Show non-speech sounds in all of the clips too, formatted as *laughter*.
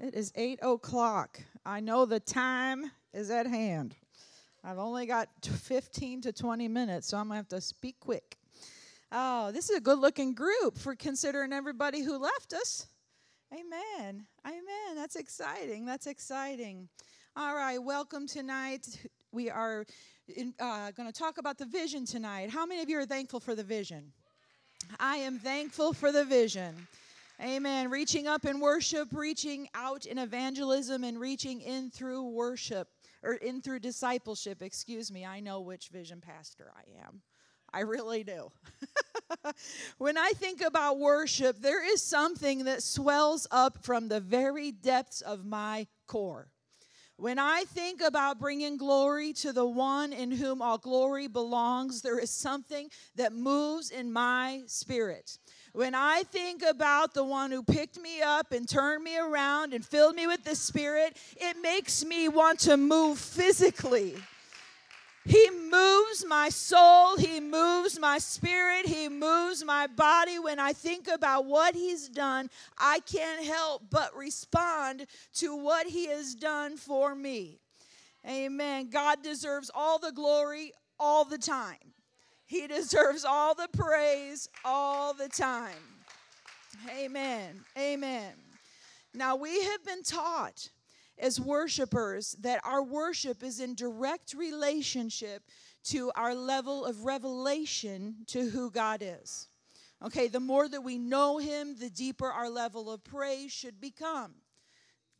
It is 8 o'clock. I know the time is at hand. I've only got 15 to 20 minutes, so I'm going to have to speak quick. Oh, this is a good looking group for considering everybody who left us. Amen. Amen. That's exciting. That's exciting. All right, welcome tonight. We are uh, going to talk about the vision tonight. How many of you are thankful for the vision? I am thankful for the vision. Amen. Reaching up in worship, reaching out in evangelism, and reaching in through worship, or in through discipleship. Excuse me, I know which vision pastor I am. I really do. *laughs* when I think about worship, there is something that swells up from the very depths of my core. When I think about bringing glory to the one in whom all glory belongs, there is something that moves in my spirit. When I think about the one who picked me up and turned me around and filled me with the Spirit, it makes me want to move physically. He moves my soul, He moves my spirit, He moves my body. When I think about what He's done, I can't help but respond to what He has done for me. Amen. God deserves all the glory all the time. He deserves all the praise all the time. Amen. Amen. Now, we have been taught as worshipers that our worship is in direct relationship to our level of revelation to who God is. Okay, the more that we know Him, the deeper our level of praise should become.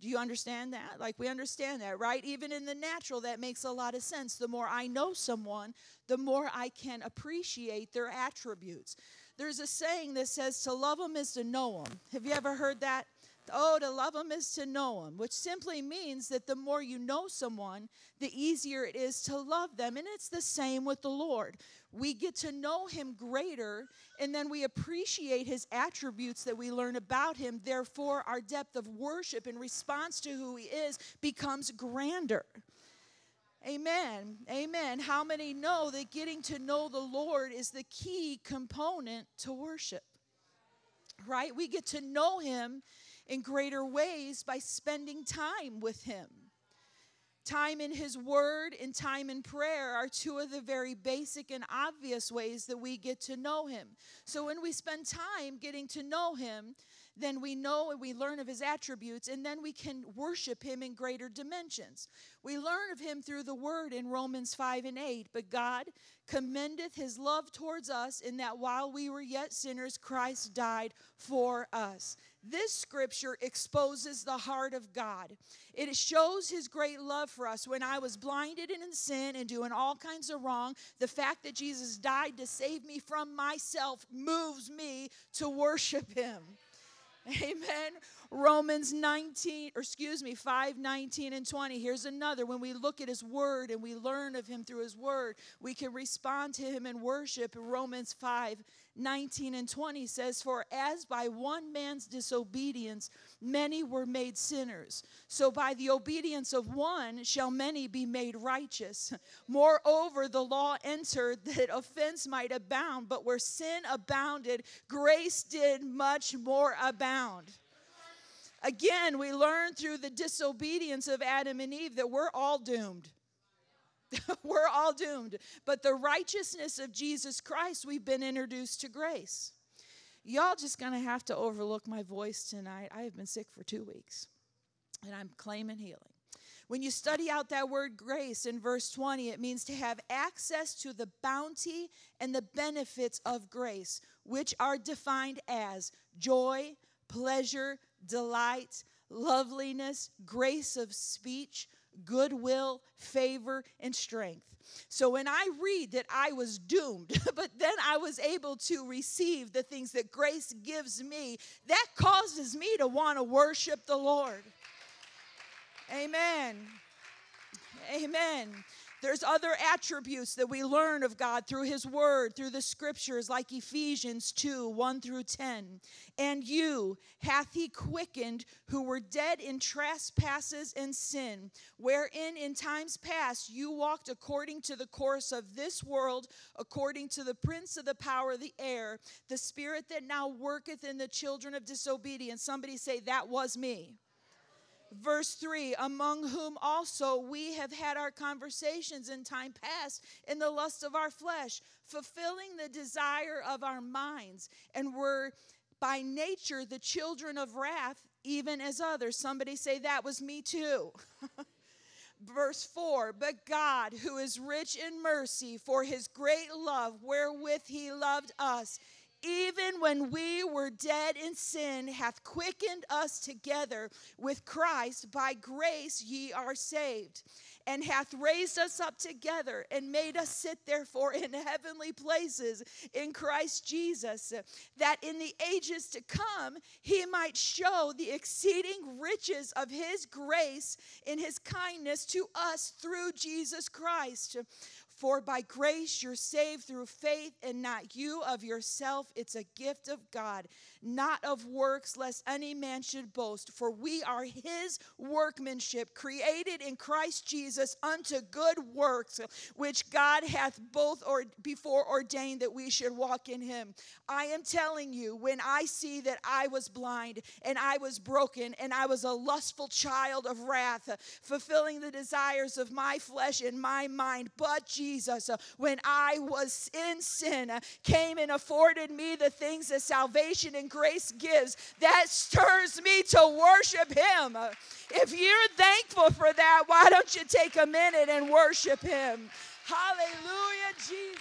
Do you understand that? Like, we understand that, right? Even in the natural, that makes a lot of sense. The more I know someone, the more I can appreciate their attributes. There's a saying that says, to love them is to know them. Have you ever heard that? Oh, to love them is to know them, which simply means that the more you know someone, the easier it is to love them. And it's the same with the Lord. We get to know him greater, and then we appreciate his attributes that we learn about him. Therefore, our depth of worship in response to who he is becomes grander. Amen. Amen. How many know that getting to know the Lord is the key component to worship? Right? We get to know him in greater ways by spending time with Him. Time in His Word and time in prayer are two of the very basic and obvious ways that we get to know Him. So when we spend time getting to know Him, then we know and we learn of his attributes, and then we can worship him in greater dimensions. We learn of him through the word in Romans 5 and 8. But God commendeth his love towards us in that while we were yet sinners, Christ died for us. This scripture exposes the heart of God. It shows his great love for us. When I was blinded and in sin and doing all kinds of wrong, the fact that Jesus died to save me from myself moves me to worship him. *laughs* Amen. Romans 19, or excuse me, 5, 19, and 20. Here's another. When we look at his word and we learn of him through his word, we can respond to him in worship. Romans 5, 19 and 20 says, For as by one man's disobedience many were made sinners, so by the obedience of one shall many be made righteous. Moreover, the law entered that offense might abound, but where sin abounded, grace did much more abound. Again, we learn through the disobedience of Adam and Eve that we're all doomed. *laughs* we're all doomed. But the righteousness of Jesus Christ, we've been introduced to grace. Y'all just gonna have to overlook my voice tonight. I have been sick for two weeks and I'm claiming healing. When you study out that word grace in verse 20, it means to have access to the bounty and the benefits of grace, which are defined as joy, pleasure, delight, loveliness, grace of speech, goodwill, favor, and strength. So when I read that I was doomed, *laughs* but then I was able to receive the things that grace gives me, that causes me to want to worship the Lord. Amen. Amen. There's other attributes that we learn of God through His Word, through the Scriptures, like Ephesians 2 1 through 10. And you hath He quickened who were dead in trespasses and sin, wherein in times past you walked according to the course of this world, according to the prince of the power of the air, the spirit that now worketh in the children of disobedience. Somebody say, That was me. Verse 3 Among whom also we have had our conversations in time past in the lust of our flesh, fulfilling the desire of our minds, and were by nature the children of wrath, even as others. Somebody say, That was me too. *laughs* Verse 4 But God, who is rich in mercy, for his great love wherewith he loved us, even when we were dead in sin, hath quickened us together with Christ. By grace ye are saved and hath raised us up together and made us sit therefore in heavenly places in Christ Jesus, that in the ages to come he might show the exceeding riches of his grace in his kindness to us through Jesus Christ. For by grace you're saved through faith, and not you of yourself. It's a gift of God, not of works, lest any man should boast. For we are his workmanship, created in Christ Jesus unto good works, which God hath both or before ordained that we should walk in him. I am telling you, when I see that I was blind and I was broken and I was a lustful child of wrath, fulfilling the desires of my flesh and my mind, but Jesus when I was in sin, came and afforded me the things that salvation and grace gives. That stirs me to worship Him. If you're thankful for that, why don't you take a minute and worship Him? Hallelujah, Jesus.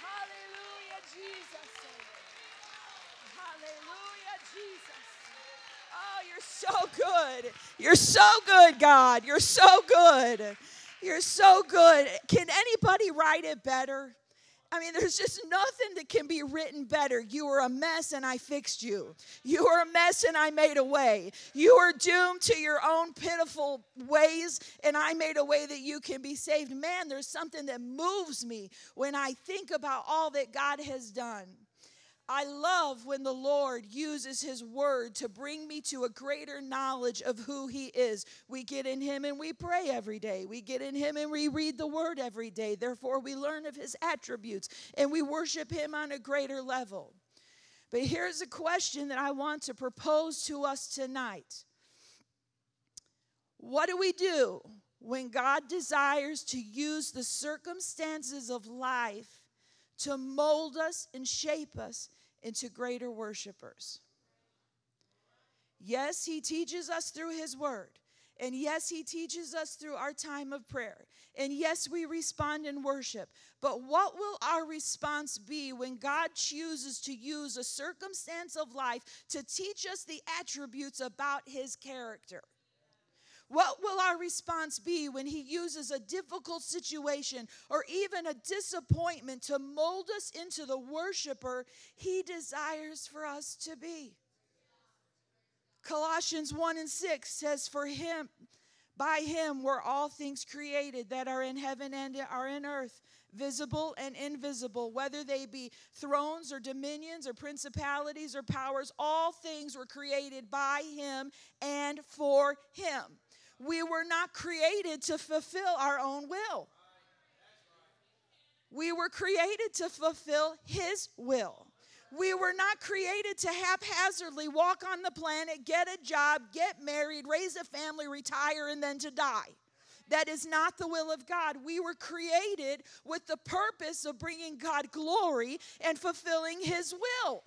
Hallelujah, Jesus. Hallelujah, Jesus. Oh, you're so good. You're so good, God. You're so good. You're so good. Can anybody write it better? I mean, there's just nothing that can be written better. You were a mess and I fixed you. You were a mess and I made a way. You were doomed to your own pitiful ways and I made a way that you can be saved. Man, there's something that moves me when I think about all that God has done. I love when the Lord uses His word to bring me to a greater knowledge of who He is. We get in Him and we pray every day. We get in Him and we read the word every day. Therefore, we learn of His attributes and we worship Him on a greater level. But here's a question that I want to propose to us tonight What do we do when God desires to use the circumstances of life to mold us and shape us into greater worshipers. Yes, He teaches us through His Word. And yes, He teaches us through our time of prayer. And yes, we respond in worship. But what will our response be when God chooses to use a circumstance of life to teach us the attributes about His character? What will our response be when He uses a difficult situation or even a disappointment to mold us into the worshiper He desires for us to be? Colossians 1 and 6 says, For Him, by Him were all things created that are in heaven and are in earth visible and invisible, whether they be thrones or dominions or principalities or powers, all things were created by him and for him. We were not created to fulfill our own will. We were created to fulfill His will. We were not created to haphazardly walk on the planet, get a job, get married, raise a family, retire, and then to die. That is not the will of God. We were created with the purpose of bringing God glory and fulfilling His will.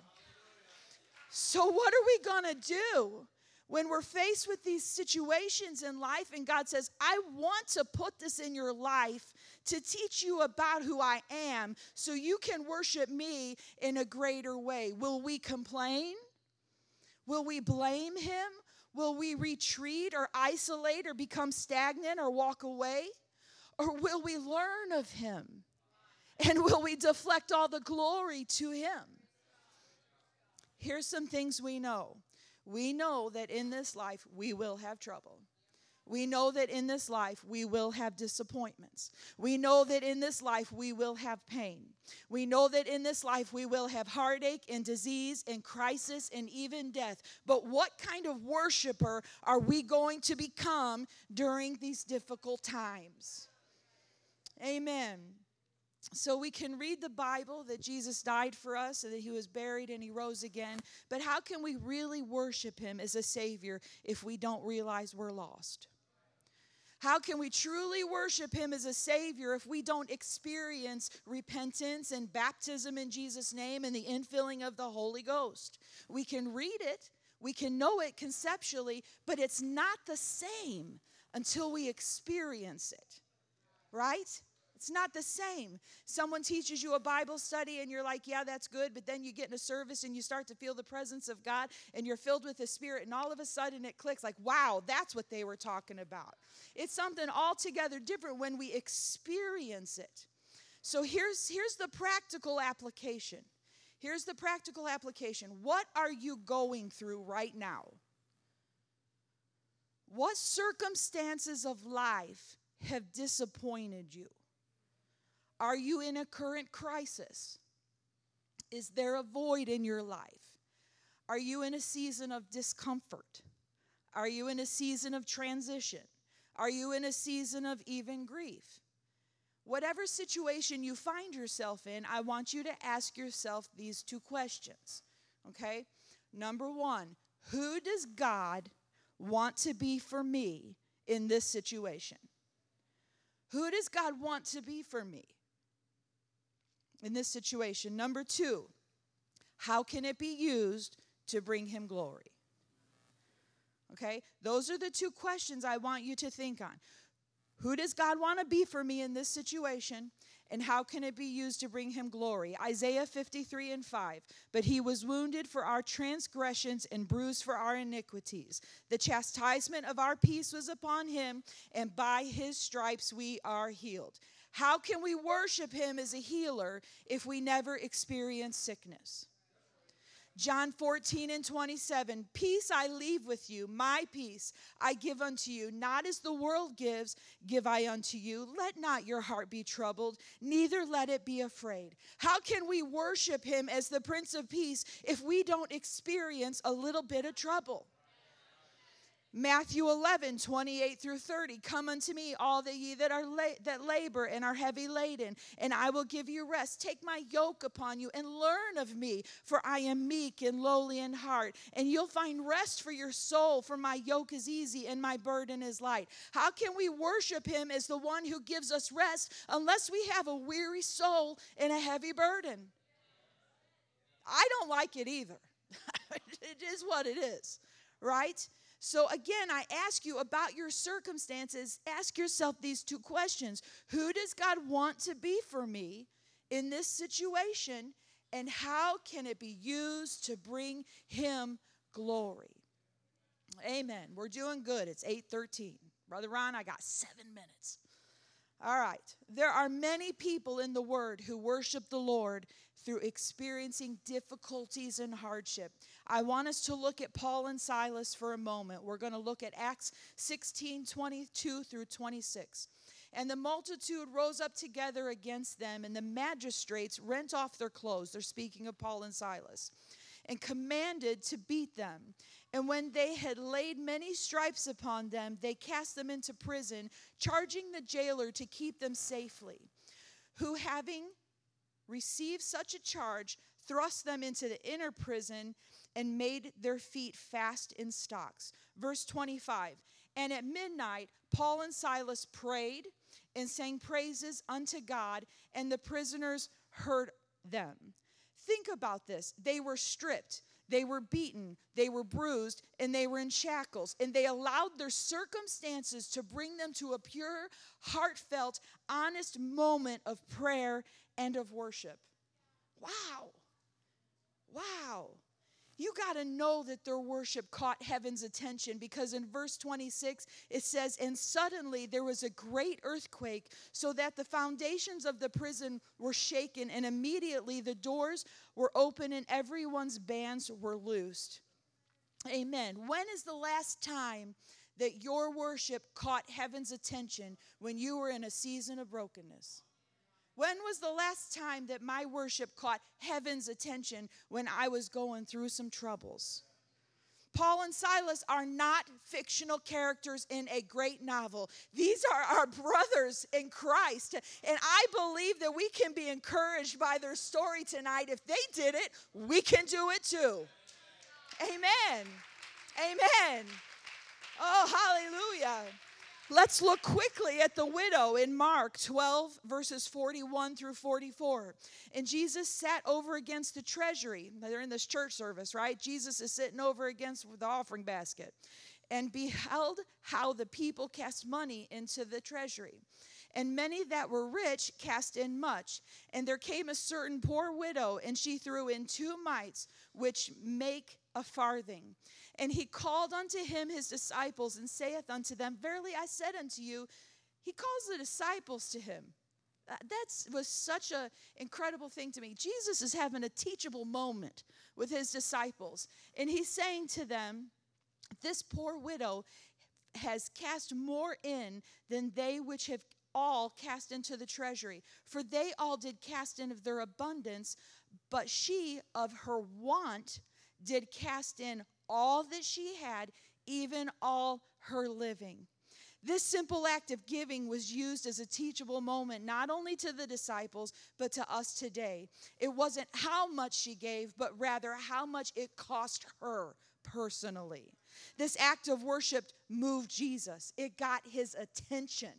So, what are we going to do? When we're faced with these situations in life and God says, I want to put this in your life to teach you about who I am so you can worship me in a greater way. Will we complain? Will we blame Him? Will we retreat or isolate or become stagnant or walk away? Or will we learn of Him? And will we deflect all the glory to Him? Here's some things we know we know that in this life we will have trouble. We know that in this life we will have disappointments. We know that in this life we will have pain. We know that in this life we will have heartache and disease and crisis and even death. But what kind of worshiper are we going to become during these difficult times? Amen. So we can read the Bible that Jesus died for us and that he was buried and he rose again. But how can we really worship him as a Savior if we don't realize we're lost? How can we truly worship Him as a Savior if we don't experience repentance and baptism in Jesus' name and the infilling of the Holy Ghost? We can read it, we can know it conceptually, but it's not the same until we experience it, right? It's not the same. Someone teaches you a Bible study and you're like, yeah, that's good. But then you get in a service and you start to feel the presence of God and you're filled with the Spirit, and all of a sudden it clicks like, wow, that's what they were talking about. It's something altogether different when we experience it. So here's, here's the practical application. Here's the practical application. What are you going through right now? What circumstances of life have disappointed you? Are you in a current crisis? Is there a void in your life? Are you in a season of discomfort? Are you in a season of transition? Are you in a season of even grief? Whatever situation you find yourself in, I want you to ask yourself these two questions. Okay? Number one, who does God want to be for me in this situation? Who does God want to be for me? In this situation. Number two, how can it be used to bring him glory? Okay, those are the two questions I want you to think on. Who does God want to be for me in this situation? And how can it be used to bring him glory? Isaiah 53 and 5. But he was wounded for our transgressions and bruised for our iniquities. The chastisement of our peace was upon him, and by his stripes we are healed. How can we worship him as a healer if we never experience sickness? John 14 and 27 Peace I leave with you, my peace I give unto you. Not as the world gives, give I unto you. Let not your heart be troubled, neither let it be afraid. How can we worship him as the Prince of Peace if we don't experience a little bit of trouble? Matthew 11, 28 through 30. Come unto me, all the ye that are la- that labor and are heavy laden, and I will give you rest. Take my yoke upon you and learn of me, for I am meek and lowly in heart, and you'll find rest for your soul, for my yoke is easy and my burden is light. How can we worship him as the one who gives us rest unless we have a weary soul and a heavy burden? I don't like it either. *laughs* it is what it is, right? So, again, I ask you about your circumstances, ask yourself these two questions Who does God want to be for me in this situation? And how can it be used to bring him glory? Amen. We're doing good. It's 8:13. Brother Ron, I got 7 minutes. All right. There are many people in the word who worship the Lord through experiencing difficulties and hardship. I want us to look at Paul and Silas for a moment. We're going to look at Acts 16 22 through 26. And the multitude rose up together against them, and the magistrates rent off their clothes. They're speaking of Paul and Silas, and commanded to beat them. And when they had laid many stripes upon them, they cast them into prison, charging the jailer to keep them safely. Who, having received such a charge, thrust them into the inner prison and made their feet fast in stocks. Verse 25 And at midnight, Paul and Silas prayed and sang praises unto God, and the prisoners heard them. Think about this. They were stripped, they were beaten, they were bruised, and they were in shackles. And they allowed their circumstances to bring them to a pure, heartfelt, honest moment of prayer and of worship. Wow. Wow. You got to know that their worship caught heaven's attention because in verse 26 it says, And suddenly there was a great earthquake, so that the foundations of the prison were shaken, and immediately the doors were open and everyone's bands were loosed. Amen. When is the last time that your worship caught heaven's attention when you were in a season of brokenness? When was the last time that my worship caught heaven's attention when I was going through some troubles? Paul and Silas are not fictional characters in a great novel. These are our brothers in Christ. And I believe that we can be encouraged by their story tonight. If they did it, we can do it too. Amen. Amen. Oh, hallelujah. Let's look quickly at the widow in Mark 12, verses 41 through 44. And Jesus sat over against the treasury. They're in this church service, right? Jesus is sitting over against the offering basket and beheld how the people cast money into the treasury. And many that were rich cast in much. And there came a certain poor widow, and she threw in two mites, which make a farthing. And he called unto him his disciples and saith unto them, Verily I said unto you, he calls the disciples to him. That was such an incredible thing to me. Jesus is having a teachable moment with his disciples, and he's saying to them, This poor widow has cast more in than they which have all cast into the treasury. For they all did cast in of their abundance, but she of her want did cast in all that she had, even all her living. This simple act of giving was used as a teachable moment, not only to the disciples, but to us today. It wasn't how much she gave, but rather how much it cost her personally. This act of worship moved Jesus, it got his attention.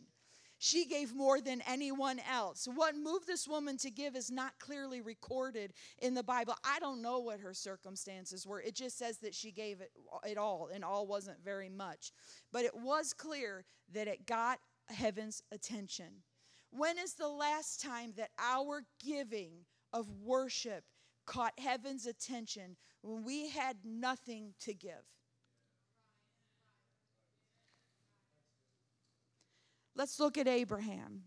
She gave more than anyone else. What moved this woman to give is not clearly recorded in the Bible. I don't know what her circumstances were. It just says that she gave it, it all, and all wasn't very much. But it was clear that it got heaven's attention. When is the last time that our giving of worship caught heaven's attention when we had nothing to give? Let's look at Abraham.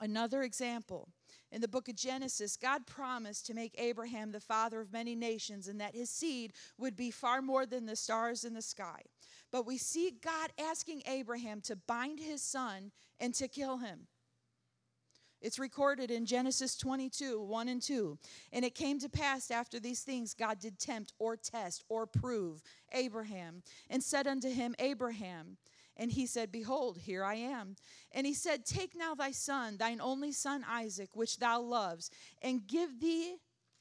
Another example. In the book of Genesis, God promised to make Abraham the father of many nations and that his seed would be far more than the stars in the sky. But we see God asking Abraham to bind his son and to kill him. It's recorded in Genesis 22, 1 and 2. And it came to pass after these things, God did tempt or test or prove Abraham and said unto him, Abraham. And he said, Behold, here I am. And he said, Take now thy son, thine only son Isaac, which thou loves, and give thee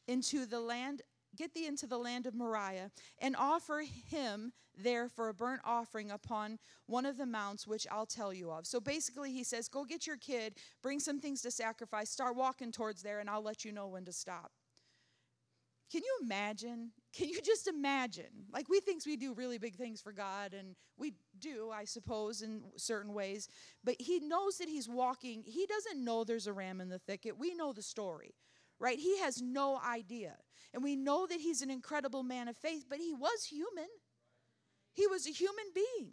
into the land get thee into the land of Moriah, and offer him there for a burnt offering upon one of the mounts which I'll tell you of. So basically, he says, Go get your kid, bring some things to sacrifice, start walking towards there, and I'll let you know when to stop. Can you imagine? Can you just imagine? Like, we think we do really big things for God, and we do, I suppose, in certain ways, but He knows that He's walking. He doesn't know there's a ram in the thicket. We know the story, right? He has no idea. And we know that He's an incredible man of faith, but He was human. He was a human being.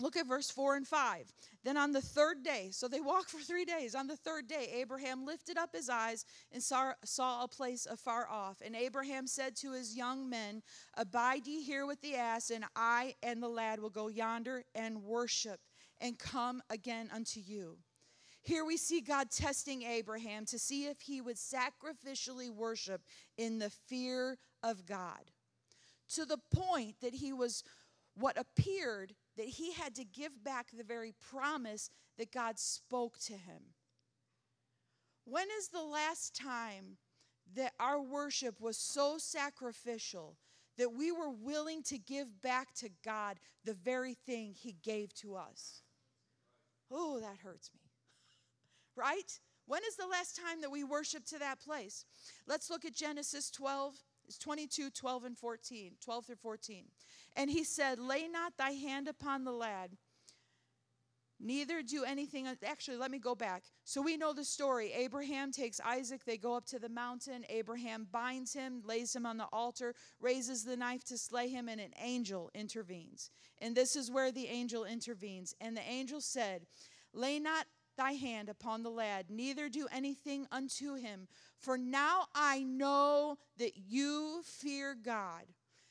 Look at verse 4 and 5. Then on the third day, so they walk for three days. On the third day, Abraham lifted up his eyes and saw, saw a place afar off. And Abraham said to his young men, Abide ye here with the ass, and I and the lad will go yonder and worship and come again unto you. Here we see God testing Abraham to see if he would sacrificially worship in the fear of God. To the point that he was what appeared that he had to give back the very promise that God spoke to him. When is the last time that our worship was so sacrificial that we were willing to give back to God the very thing he gave to us? Oh, that hurts me. *laughs* Right? When is the last time that we worship to that place? Let's look at Genesis 12, it's 22, 12 and 14, 12 through 14. And he said, Lay not thy hand upon the lad, neither do anything. Actually, let me go back. So we know the story. Abraham takes Isaac, they go up to the mountain. Abraham binds him, lays him on the altar, raises the knife to slay him, and an angel intervenes. And this is where the angel intervenes. And the angel said, Lay not thy hand upon the lad, neither do anything unto him. For now I know that you fear God,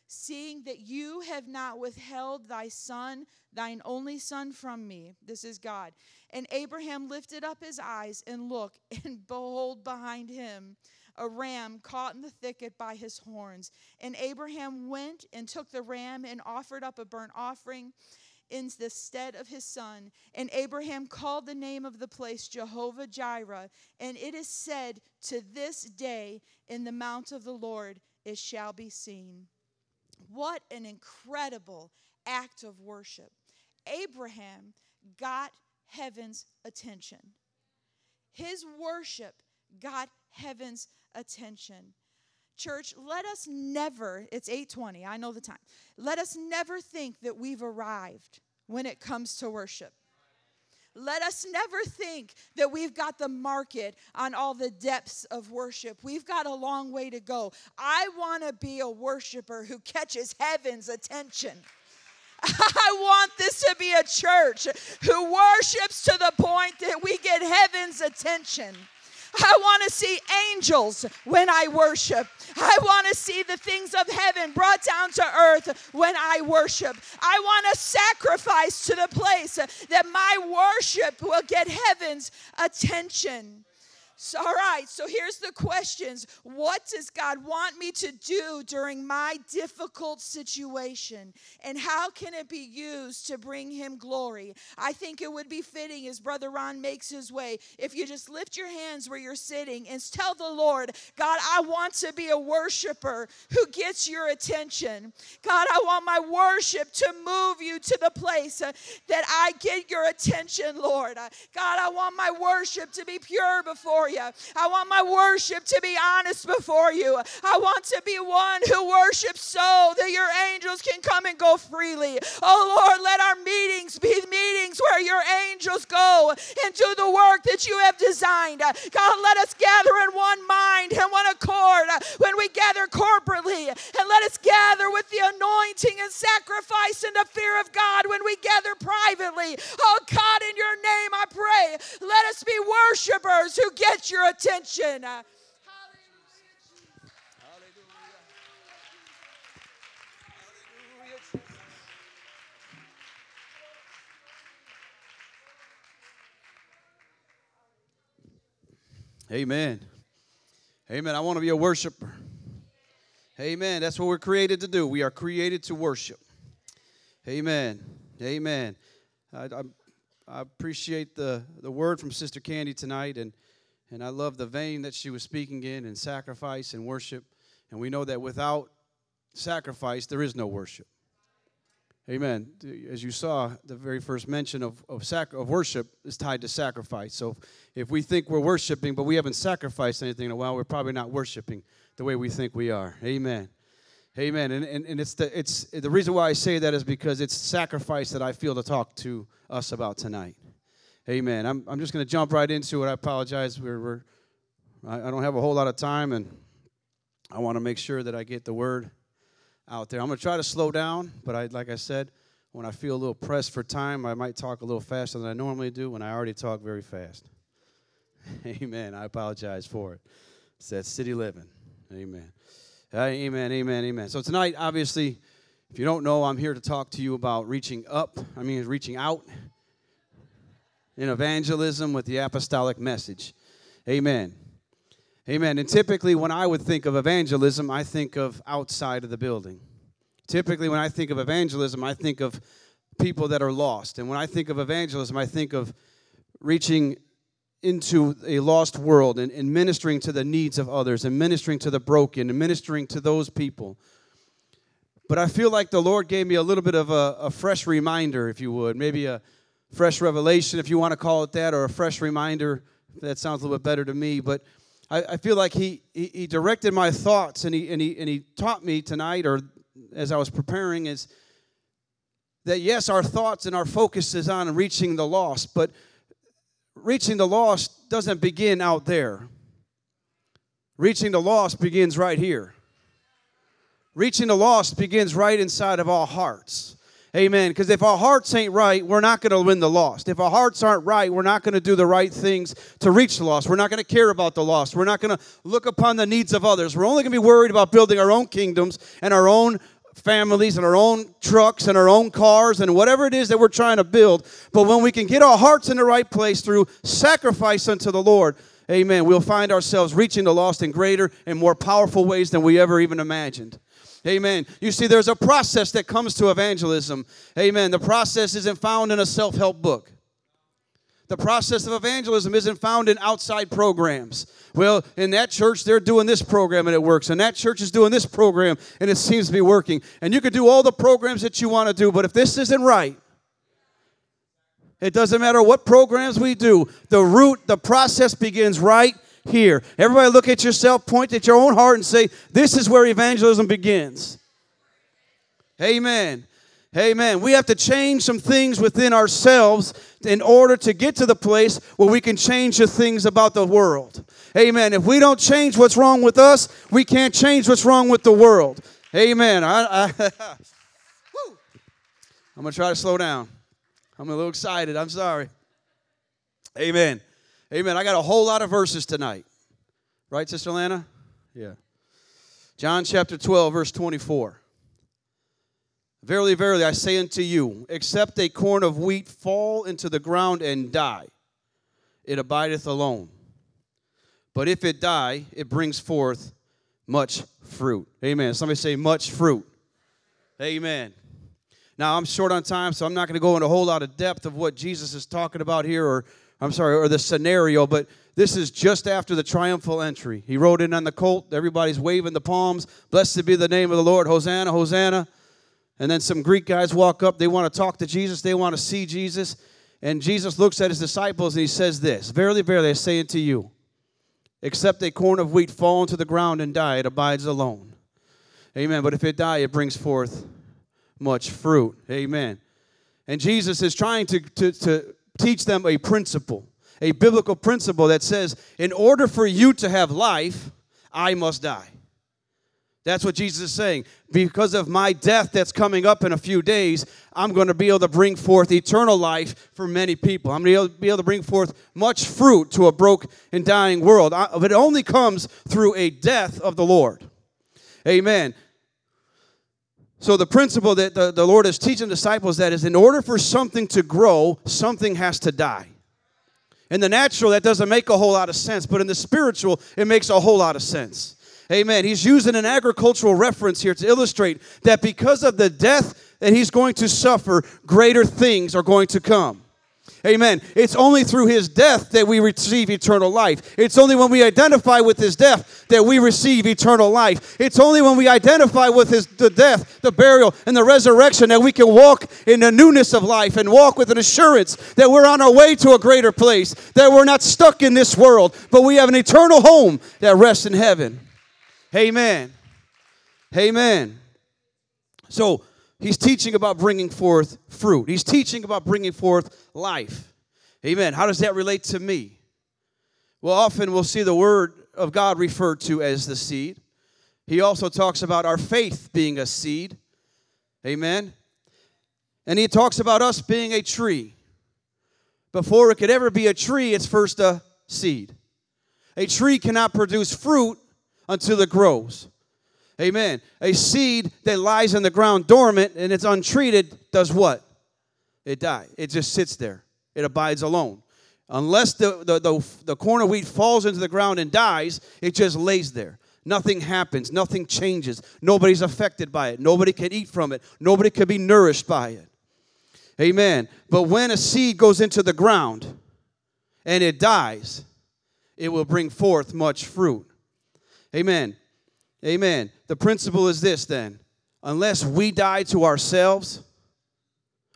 seeing that you have not withheld thy son, thine only son, from me. This is God. And Abraham lifted up his eyes and looked, *laughs* and behold, behind him a ram caught in the thicket by his horns. And Abraham went and took the ram and offered up a burnt offering in the stead of his son. And Abraham called the name of the place Jehovah Jireh. And it is said to this day, In the mount of the Lord it shall be seen. What an incredible act of worship. Abraham got heaven's attention. His worship got heaven's attention. Church, let us never, it's 8:20, I know the time. Let us never think that we've arrived when it comes to worship. Let us never think that we've got the market on all the depths of worship. We've got a long way to go. I want to be a worshiper who catches heaven's attention. *laughs* I want this to be a church who worships to the point that we get heaven's attention. I want to see angels when I worship. I want to see the things of heaven brought down to earth when I worship. I want to sacrifice to the place that my worship will get heaven's attention. So, all right, so here's the questions. What does God want me to do during my difficult situation? And how can it be used to bring him glory? I think it would be fitting as Brother Ron makes his way if you just lift your hands where you're sitting and tell the Lord, God, I want to be a worshiper who gets your attention. God, I want my worship to move you to the place uh, that I get your attention, Lord. Uh, God, I want my worship to be pure before you. I want my worship to be honest before you. I want to be one who worships so that your angels can come and go freely. Oh Lord, let our meetings be meetings where your angels go and do the work that you have designed. God, let us gather in one mind and one accord when we gather corporately. And let us gather with the anointing and sacrifice and the fear of God when we gather privately. Oh God, in your name I pray, let us be worshipers who get get your attention. Uh, Amen. Amen. I want to be a worshiper. Amen. That's what we're created to do. We are created to worship. Amen. Amen. I, I, I appreciate the, the word from Sister Candy tonight. And and I love the vein that she was speaking in and sacrifice and worship. And we know that without sacrifice, there is no worship. Amen. As you saw, the very first mention of, of, sac- of worship is tied to sacrifice. So if we think we're worshiping, but we haven't sacrificed anything in a while, we're probably not worshiping the way we think we are. Amen. Amen. And, and, and it's, the, it's the reason why I say that is because it's sacrifice that I feel to talk to us about tonight. Amen. I'm, I'm just going to jump right into it. I apologize. We're, we're, I, don't have a whole lot of time, and I want to make sure that I get the word out there. I'm going to try to slow down, but I, like I said, when I feel a little pressed for time, I might talk a little faster than I normally do when I already talk very fast. *laughs* Amen. I apologize for it. It's that city living. Amen. Amen, amen, amen. So tonight, obviously, if you don't know, I'm here to talk to you about reaching up. I mean, reaching out in evangelism with the apostolic message. Amen. Amen. And typically, when I would think of evangelism, I think of outside of the building. Typically, when I think of evangelism, I think of people that are lost. And when I think of evangelism, I think of reaching into a lost world and, and ministering to the needs of others and ministering to the broken and ministering to those people. But I feel like the Lord gave me a little bit of a, a fresh reminder, if you would, maybe a, fresh revelation, if you want to call it that, or a fresh reminder. That sounds a little bit better to me. But I, I feel like he, he, he directed my thoughts and he, and, he, and he taught me tonight, or as I was preparing, is that yes, our thoughts and our focus is on reaching the lost, but reaching the lost doesn't begin out there. Reaching the lost begins right here. Reaching the lost begins right inside of our hearts. Amen. Because if our hearts ain't right, we're not going to win the lost. If our hearts aren't right, we're not going to do the right things to reach the lost. We're not going to care about the lost. We're not going to look upon the needs of others. We're only going to be worried about building our own kingdoms and our own families and our own trucks and our own cars and whatever it is that we're trying to build. But when we can get our hearts in the right place through sacrifice unto the Lord, amen, we'll find ourselves reaching the lost in greater and more powerful ways than we ever even imagined. Amen. You see, there's a process that comes to evangelism. Amen. The process isn't found in a self help book. The process of evangelism isn't found in outside programs. Well, in that church, they're doing this program and it works. And that church is doing this program and it seems to be working. And you can do all the programs that you want to do, but if this isn't right, it doesn't matter what programs we do, the root, the process begins right here. Everybody look at yourself, point at your own heart, and say, This is where evangelism begins. Amen. Amen. We have to change some things within ourselves in order to get to the place where we can change the things about the world. Amen. If we don't change what's wrong with us, we can't change what's wrong with the world. Amen. I, I *laughs* I'm going to try to slow down. I'm a little excited. I'm sorry. Amen. Amen. I got a whole lot of verses tonight. Right, Sister Lana? Yeah. John chapter 12, verse 24. Verily, verily, I say unto you, except a corn of wheat fall into the ground and die, it abideth alone. But if it die, it brings forth much fruit. Amen. Somebody say, much fruit. Amen. Now, I'm short on time, so I'm not going to go into a whole lot of depth of what Jesus is talking about here, or I'm sorry, or the scenario, but this is just after the triumphal entry. He rode in on the colt. Everybody's waving the palms. Blessed be the name of the Lord. Hosanna, Hosanna. And then some Greek guys walk up. They want to talk to Jesus. They want to see Jesus. And Jesus looks at his disciples and he says this Verily, verily, I say unto you, except a corn of wheat fall into the ground and die, it abides alone. Amen. But if it die, it brings forth much fruit. Amen. And Jesus is trying to, to, to teach them a principle, a biblical principle that says, in order for you to have life, I must die. That's what Jesus is saying. Because of my death that's coming up in a few days, I'm going to be able to bring forth eternal life for many people. I'm going to be able to bring forth much fruit to a broke and dying world. It only comes through a death of the Lord. Amen. So the principle that the, the Lord is teaching disciples that is in order for something to grow, something has to die. In the natural, that doesn't make a whole lot of sense, but in the spiritual, it makes a whole lot of sense. Amen. He's using an agricultural reference here to illustrate that because of the death that he's going to suffer, greater things are going to come. Amen. It's only through his death that we receive eternal life. It's only when we identify with his death that we receive eternal life. It's only when we identify with his the death, the burial, and the resurrection that we can walk in the newness of life and walk with an assurance that we're on our way to a greater place, that we're not stuck in this world, but we have an eternal home that rests in heaven. Amen. Amen. So, He's teaching about bringing forth fruit. He's teaching about bringing forth life. Amen. How does that relate to me? Well, often we'll see the word of God referred to as the seed. He also talks about our faith being a seed. Amen. And he talks about us being a tree. Before it could ever be a tree, it's first a seed. A tree cannot produce fruit until it grows. Amen. A seed that lies in the ground dormant and it's untreated does what? It dies. It just sits there. It abides alone. Unless the, the, the, the corn of wheat falls into the ground and dies, it just lays there. Nothing happens. Nothing changes. Nobody's affected by it. Nobody can eat from it. Nobody can be nourished by it. Amen. But when a seed goes into the ground and it dies, it will bring forth much fruit. Amen. Amen. The principle is this then unless we die to ourselves,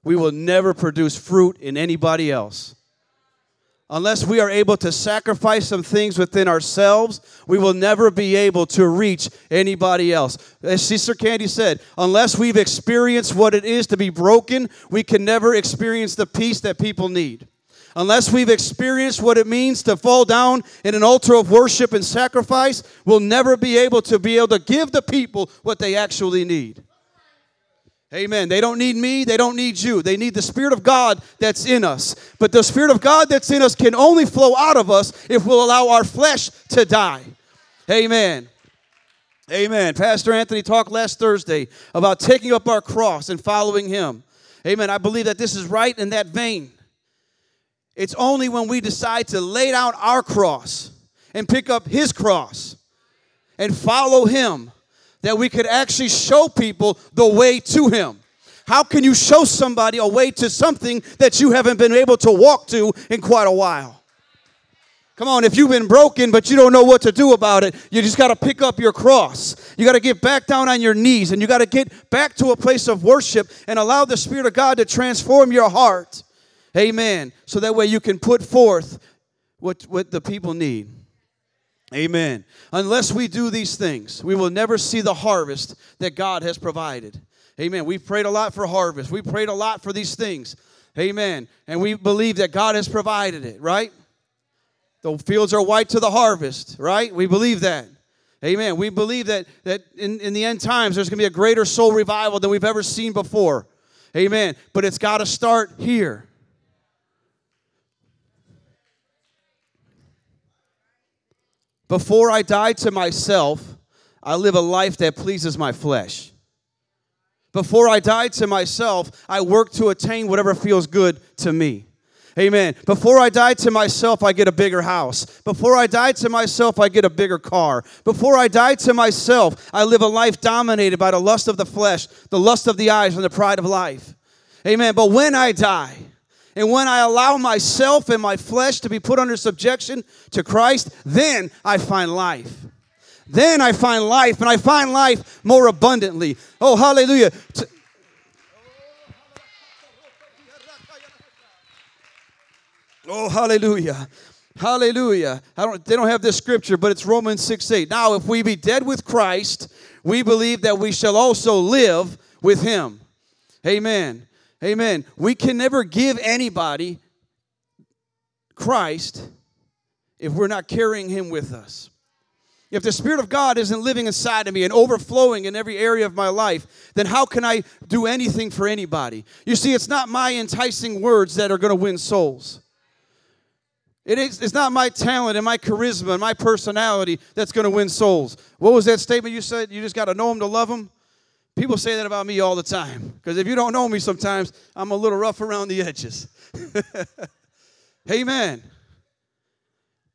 we will never produce fruit in anybody else. Unless we are able to sacrifice some things within ourselves, we will never be able to reach anybody else. As Sister Candy said, unless we've experienced what it is to be broken, we can never experience the peace that people need unless we've experienced what it means to fall down in an altar of worship and sacrifice, we'll never be able to be able to give the people what they actually need. Amen. They don't need me, they don't need you. They need the Spirit of God that's in us. But the Spirit of God that's in us can only flow out of us if we'll allow our flesh to die. Amen. Amen. Pastor Anthony talked last Thursday about taking up our cross and following him. Amen. I believe that this is right in that vein. It's only when we decide to lay down our cross and pick up his cross and follow him that we could actually show people the way to him. How can you show somebody a way to something that you haven't been able to walk to in quite a while? Come on, if you've been broken but you don't know what to do about it, you just got to pick up your cross. You got to get back down on your knees and you got to get back to a place of worship and allow the Spirit of God to transform your heart. Amen. So that way you can put forth what, what the people need. Amen. Unless we do these things, we will never see the harvest that God has provided. Amen. We've prayed a lot for harvest. We prayed a lot for these things. Amen. And we believe that God has provided it, right? The fields are white to the harvest, right? We believe that. Amen. We believe that, that in, in the end times there's going to be a greater soul revival than we've ever seen before. Amen. But it's got to start here. Before I die to myself, I live a life that pleases my flesh. Before I die to myself, I work to attain whatever feels good to me. Amen. Before I die to myself, I get a bigger house. Before I die to myself, I get a bigger car. Before I die to myself, I live a life dominated by the lust of the flesh, the lust of the eyes, and the pride of life. Amen. But when I die, and when I allow myself and my flesh to be put under subjection to Christ, then I find life. Then I find life, and I find life more abundantly. Oh, hallelujah. Oh, hallelujah. Hallelujah. Don't, they don't have this scripture, but it's Romans 6 8. Now, if we be dead with Christ, we believe that we shall also live with him. Amen. Amen. We can never give anybody Christ if we're not carrying him with us. If the Spirit of God isn't living inside of me and overflowing in every area of my life, then how can I do anything for anybody? You see, it's not my enticing words that are going to win souls. It is, it's not my talent and my charisma and my personality that's going to win souls. What was that statement you said? You just got to know them to love them? People say that about me all the time. Because if you don't know me sometimes, I'm a little rough around the edges. *laughs* Amen.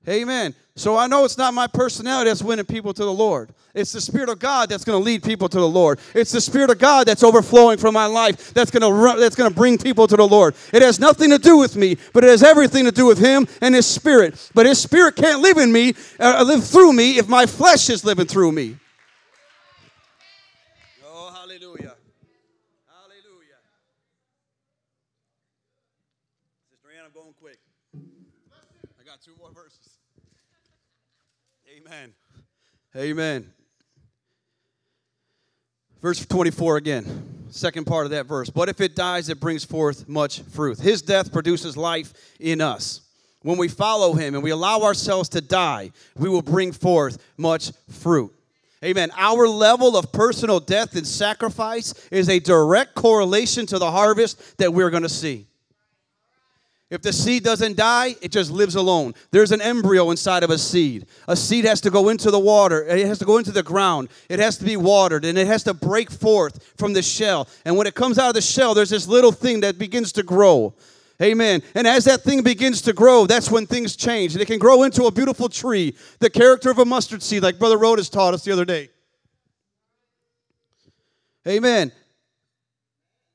Amen. So I know it's not my personality that's winning people to the Lord. It's the Spirit of God that's going to lead people to the Lord. It's the Spirit of God that's overflowing from my life that's going to that's going to bring people to the Lord. It has nothing to do with me, but it has everything to do with Him and His Spirit. But His Spirit can't live in me, uh, live through me, if my flesh is living through me. Oh, hallelujah! Hallelujah! Sister Ann, I'm going quick. I got two more verses. Amen. Amen. Verse 24 again, second part of that verse. But if it dies, it brings forth much fruit. His death produces life in us. When we follow him and we allow ourselves to die, we will bring forth much fruit. Amen. Our level of personal death and sacrifice is a direct correlation to the harvest that we're going to see. If the seed doesn't die, it just lives alone. There's an embryo inside of a seed. A seed has to go into the water, it has to go into the ground, it has to be watered, and it has to break forth from the shell. And when it comes out of the shell, there's this little thing that begins to grow. Amen. And as that thing begins to grow, that's when things change. And it can grow into a beautiful tree, the character of a mustard seed, like Brother Rhodas taught us the other day. Amen.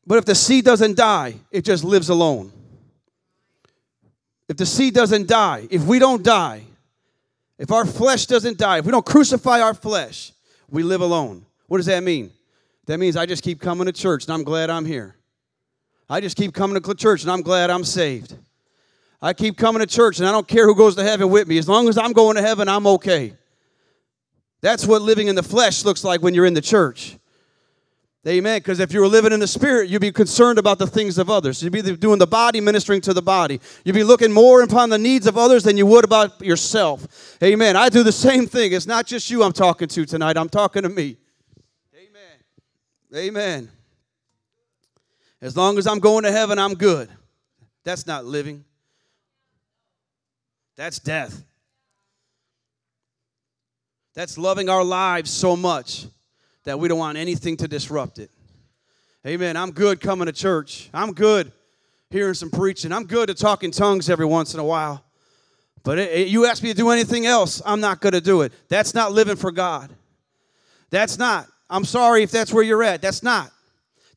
But if the seed doesn't die, it just lives alone if the seed doesn't die, if we don't die, if our flesh doesn't die, if we don't crucify our flesh, we live alone. What does that mean? That means I just keep coming to church and I'm glad I'm here. I just keep coming to church and I'm glad I'm saved. I keep coming to church and I don't care who goes to heaven with me. As long as I'm going to heaven, I'm okay. That's what living in the flesh looks like when you're in the church. Amen. Because if you were living in the spirit, you'd be concerned about the things of others. You'd be doing the body, ministering to the body. You'd be looking more upon the needs of others than you would about yourself. Amen. I do the same thing. It's not just you I'm talking to tonight, I'm talking to me. Amen. Amen. As long as I'm going to heaven, I'm good. That's not living, that's death. That's loving our lives so much that we don't want anything to disrupt it. Amen. I'm good coming to church. I'm good hearing some preaching. I'm good at talking tongues every once in a while. But it, it, you ask me to do anything else, I'm not going to do it. That's not living for God. That's not. I'm sorry if that's where you're at. That's not.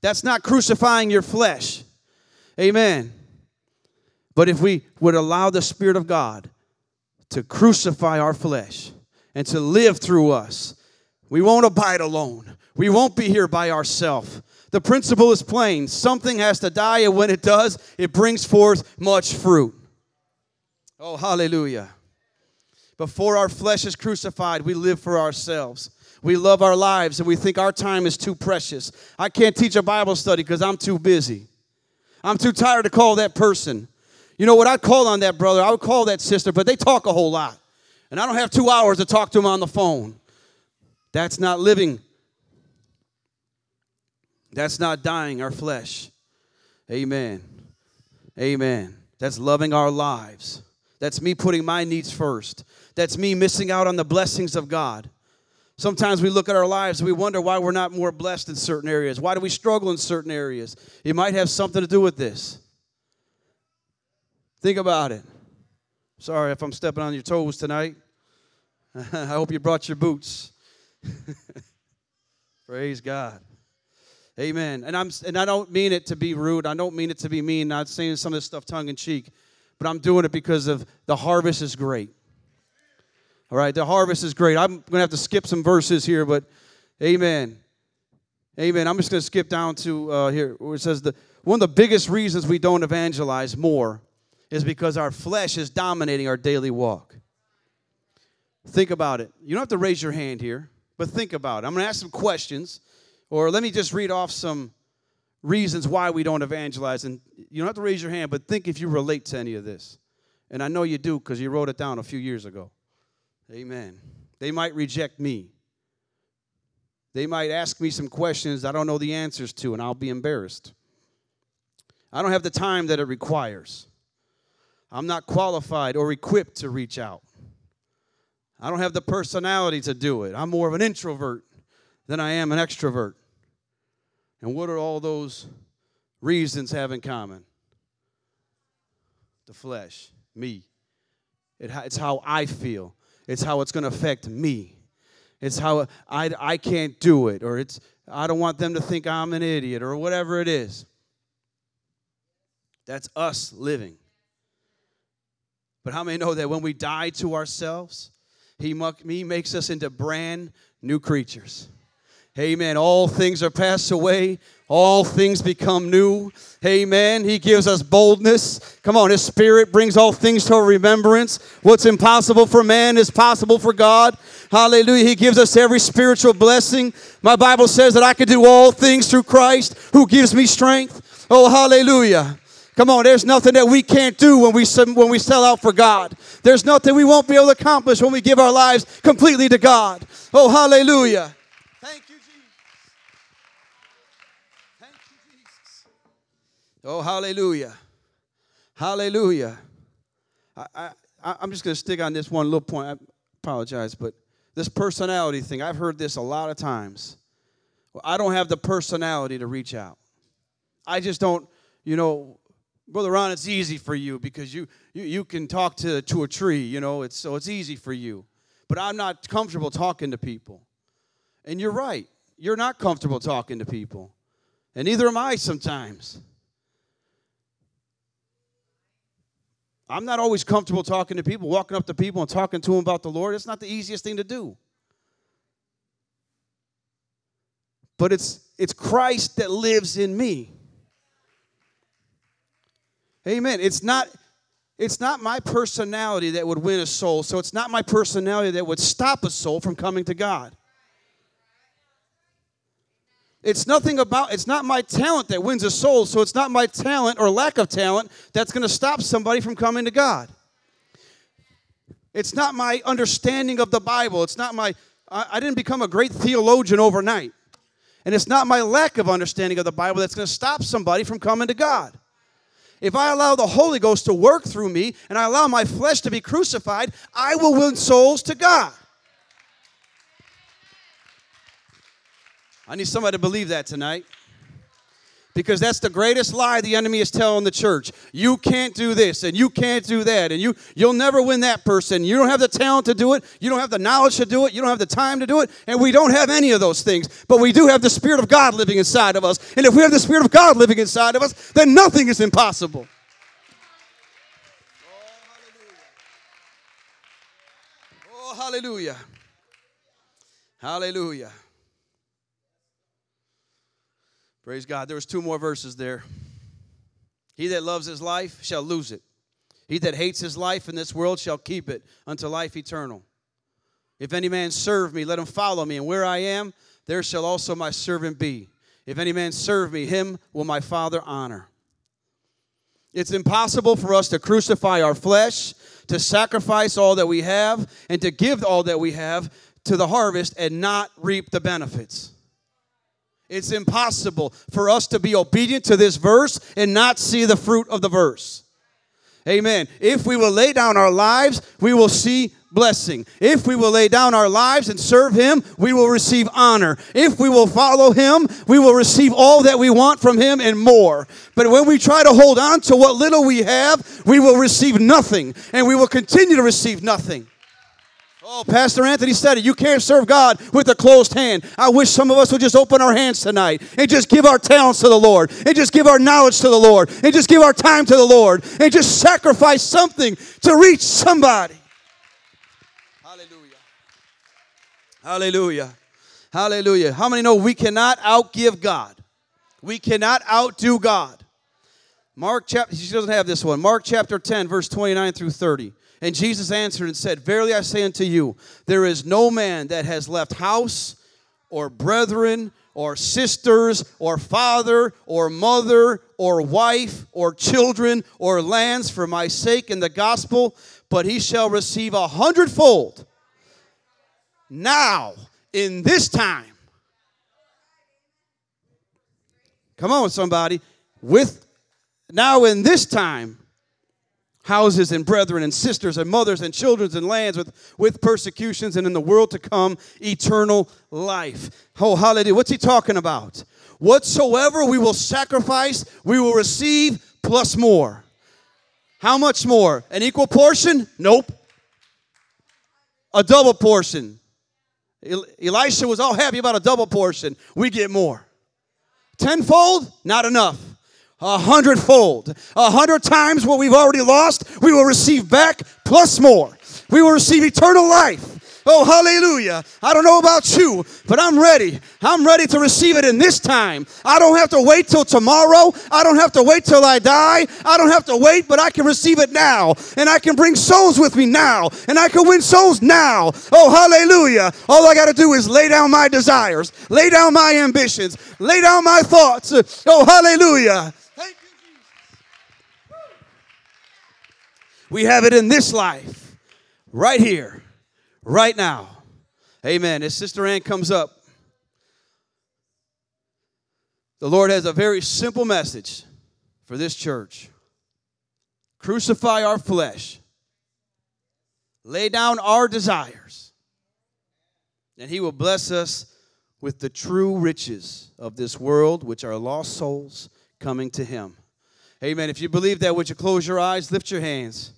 That's not crucifying your flesh. Amen. But if we would allow the Spirit of God to crucify our flesh and to live through us, we won't abide alone. We won't be here by ourselves. The principle is plain something has to die, and when it does, it brings forth much fruit. Oh, hallelujah. Before our flesh is crucified, we live for ourselves. We love our lives and we think our time is too precious. I can't teach a Bible study because I'm too busy. I'm too tired to call that person. You know what? I'd call on that brother, I would call that sister, but they talk a whole lot. And I don't have two hours to talk to them on the phone. That's not living. That's not dying our flesh. Amen. Amen. That's loving our lives. That's me putting my needs first. That's me missing out on the blessings of God. Sometimes we look at our lives and we wonder why we're not more blessed in certain areas. Why do we struggle in certain areas? It might have something to do with this. Think about it. Sorry if I'm stepping on your toes tonight. *laughs* I hope you brought your boots. *laughs* Praise God. Amen. And I'm and I don't mean it to be rude. I don't mean it to be mean. I'm not saying some of this stuff tongue in cheek, but I'm doing it because of the harvest is great. All right, the harvest is great. I'm going to have to skip some verses here, but amen. Amen. I'm just going to skip down to uh, here where it says the one of the biggest reasons we don't evangelize more is because our flesh is dominating our daily walk. Think about it. You don't have to raise your hand here, but think about it. I'm going to ask some questions, or let me just read off some reasons why we don't evangelize. And you don't have to raise your hand, but think if you relate to any of this. And I know you do because you wrote it down a few years ago. Amen. They might reject me. They might ask me some questions I don't know the answers to, and I'll be embarrassed. I don't have the time that it requires. I'm not qualified or equipped to reach out. I don't have the personality to do it. I'm more of an introvert than I am an extrovert. And what are all those reasons have in common? The flesh, me. It, it's how I feel. It's how it's going to affect me. It's how I, I can't do it, or it's I don't want them to think I'm an idiot, or whatever it is. That's us living. But how many know that when we die to ourselves, He, he makes us into brand new creatures? Amen. All things are passed away. All things become new. Amen. He gives us boldness. Come on, His Spirit brings all things to remembrance. What's impossible for man is possible for God. Hallelujah. He gives us every spiritual blessing. My Bible says that I can do all things through Christ who gives me strength. Oh, hallelujah. Come on, there's nothing that we can't do when we, when we sell out for God. There's nothing we won't be able to accomplish when we give our lives completely to God. Oh, hallelujah. Thank you, Jesus. Thank you, Jesus. Oh, hallelujah. Hallelujah. I, I, I'm just going to stick on this one little point. I apologize, but this personality thing, I've heard this a lot of times. Well, I don't have the personality to reach out. I just don't, you know, Brother Ron, it's easy for you because you, you, you can talk to, to a tree, you know, it's, so it's easy for you. But I'm not comfortable talking to people. And you're right. You're not comfortable talking to people. And neither am I sometimes. I'm not always comfortable talking to people, walking up to people and talking to them about the Lord. It's not the easiest thing to do. But it's it's Christ that lives in me. Amen. It's not it's not my personality that would win a soul, so it's not my personality that would stop a soul from coming to God. It's nothing about, it's not my talent that wins a soul, so it's not my talent or lack of talent that's going to stop somebody from coming to God. It's not my understanding of the Bible. It's not my, I, I didn't become a great theologian overnight. And it's not my lack of understanding of the Bible that's going to stop somebody from coming to God. If I allow the Holy Ghost to work through me and I allow my flesh to be crucified, I will win souls to God. I need somebody to believe that tonight. Because that's the greatest lie the enemy is telling the church. You can't do this and you can't do that and you you'll never win that person. You don't have the talent to do it. You don't have the knowledge to do it. You don't have the time to do it. And we don't have any of those things. But we do have the spirit of God living inside of us. And if we have the spirit of God living inside of us, then nothing is impossible. Oh, hallelujah. Oh, hallelujah. Praise God. There was two more verses there. He that loves his life shall lose it. He that hates his life in this world shall keep it unto life eternal. If any man serve me, let him follow me, and where I am, there shall also my servant be. If any man serve me, him will my Father honor. It's impossible for us to crucify our flesh, to sacrifice all that we have, and to give all that we have to the harvest and not reap the benefits. It's impossible for us to be obedient to this verse and not see the fruit of the verse. Amen. If we will lay down our lives, we will see blessing. If we will lay down our lives and serve Him, we will receive honor. If we will follow Him, we will receive all that we want from Him and more. But when we try to hold on to what little we have, we will receive nothing and we will continue to receive nothing. Oh, Pastor Anthony said it. You can't serve God with a closed hand. I wish some of us would just open our hands tonight and just give our talents to the Lord and just give our knowledge to the Lord and just give our time to the Lord and just sacrifice something to reach somebody. Hallelujah. Hallelujah. Hallelujah. How many know we cannot outgive God? We cannot outdo God. Mark chapter, she doesn't have this one. Mark chapter 10, verse 29 through 30. And Jesus answered and said, Verily I say unto you, there is no man that has left house or brethren or sisters or father or mother or wife or children or lands for my sake in the gospel, but he shall receive a hundredfold now in this time. Come on, somebody. With now in this time houses and brethren and sisters and mothers and children and lands with, with persecutions and in the world to come eternal life. Oh, hallelujah. What's he talking about? Whatsoever we will sacrifice, we will receive plus more. How much more? An equal portion? Nope. A double portion. Elisha was all happy about a double portion. We get more. Tenfold? Not enough a hundredfold. A hundred times what we've already lost, we will receive back plus more. We will receive eternal life. Oh, hallelujah. I don't know about you, but I'm ready. I'm ready to receive it in this time. I don't have to wait till tomorrow. I don't have to wait till I die. I don't have to wait, but I can receive it now. And I can bring souls with me now. And I can win souls now. Oh, hallelujah. All I got to do is lay down my desires, lay down my ambitions, lay down my thoughts. Oh, hallelujah. We have it in this life, right here, right now. Amen. As Sister Ann comes up, the Lord has a very simple message for this church crucify our flesh, lay down our desires, and He will bless us with the true riches of this world, which are lost souls coming to Him. Amen. If you believe that, would you close your eyes, lift your hands?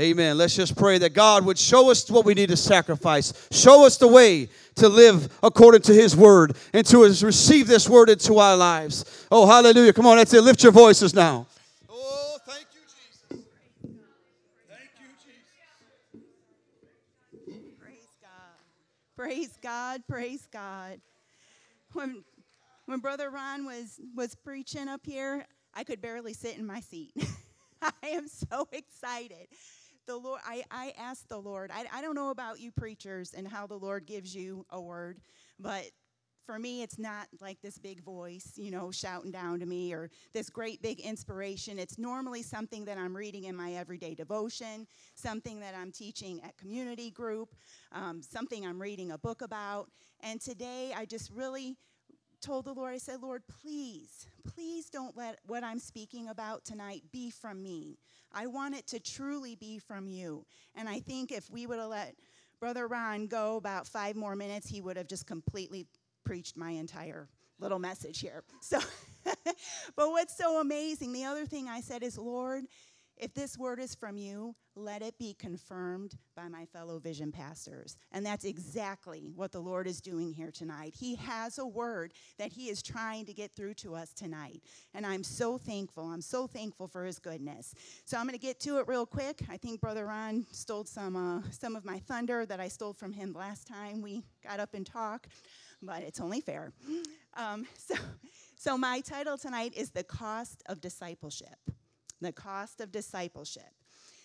Amen. Let's just pray that God would show us what we need to sacrifice, show us the way to live according to His word, and to receive this word into our lives. Oh, hallelujah. Come on, that's it. Lift your voices now. Oh, thank you, Jesus. Thank you, Jesus. Praise God. Praise God. Praise God. When, when Brother Ron was, was preaching up here, I could barely sit in my seat. *laughs* I am so excited the Lord, I, I the Lord, I, I don't know about you preachers and how the Lord gives you a word, but for me, it's not like this big voice, you know, shouting down to me or this great big inspiration. It's normally something that I'm reading in my everyday devotion, something that I'm teaching at community group, um, something I'm reading a book about. And today, I just really told the Lord, I said, Lord, please, please don't let what I'm speaking about tonight be from me. I want it to truly be from you. And I think if we would have let Brother Ron go about five more minutes, he would have just completely preached my entire little message here. So *laughs* but what's so amazing, the other thing I said is, Lord, if this word is from you, let it be confirmed by my fellow vision pastors. And that's exactly what the Lord is doing here tonight. He has a word that He is trying to get through to us tonight. And I'm so thankful. I'm so thankful for His goodness. So I'm going to get to it real quick. I think Brother Ron stole some, uh, some of my thunder that I stole from him last time we got up and talked, but it's only fair. Um, *laughs* so, so my title tonight is The Cost of Discipleship the cost of discipleship.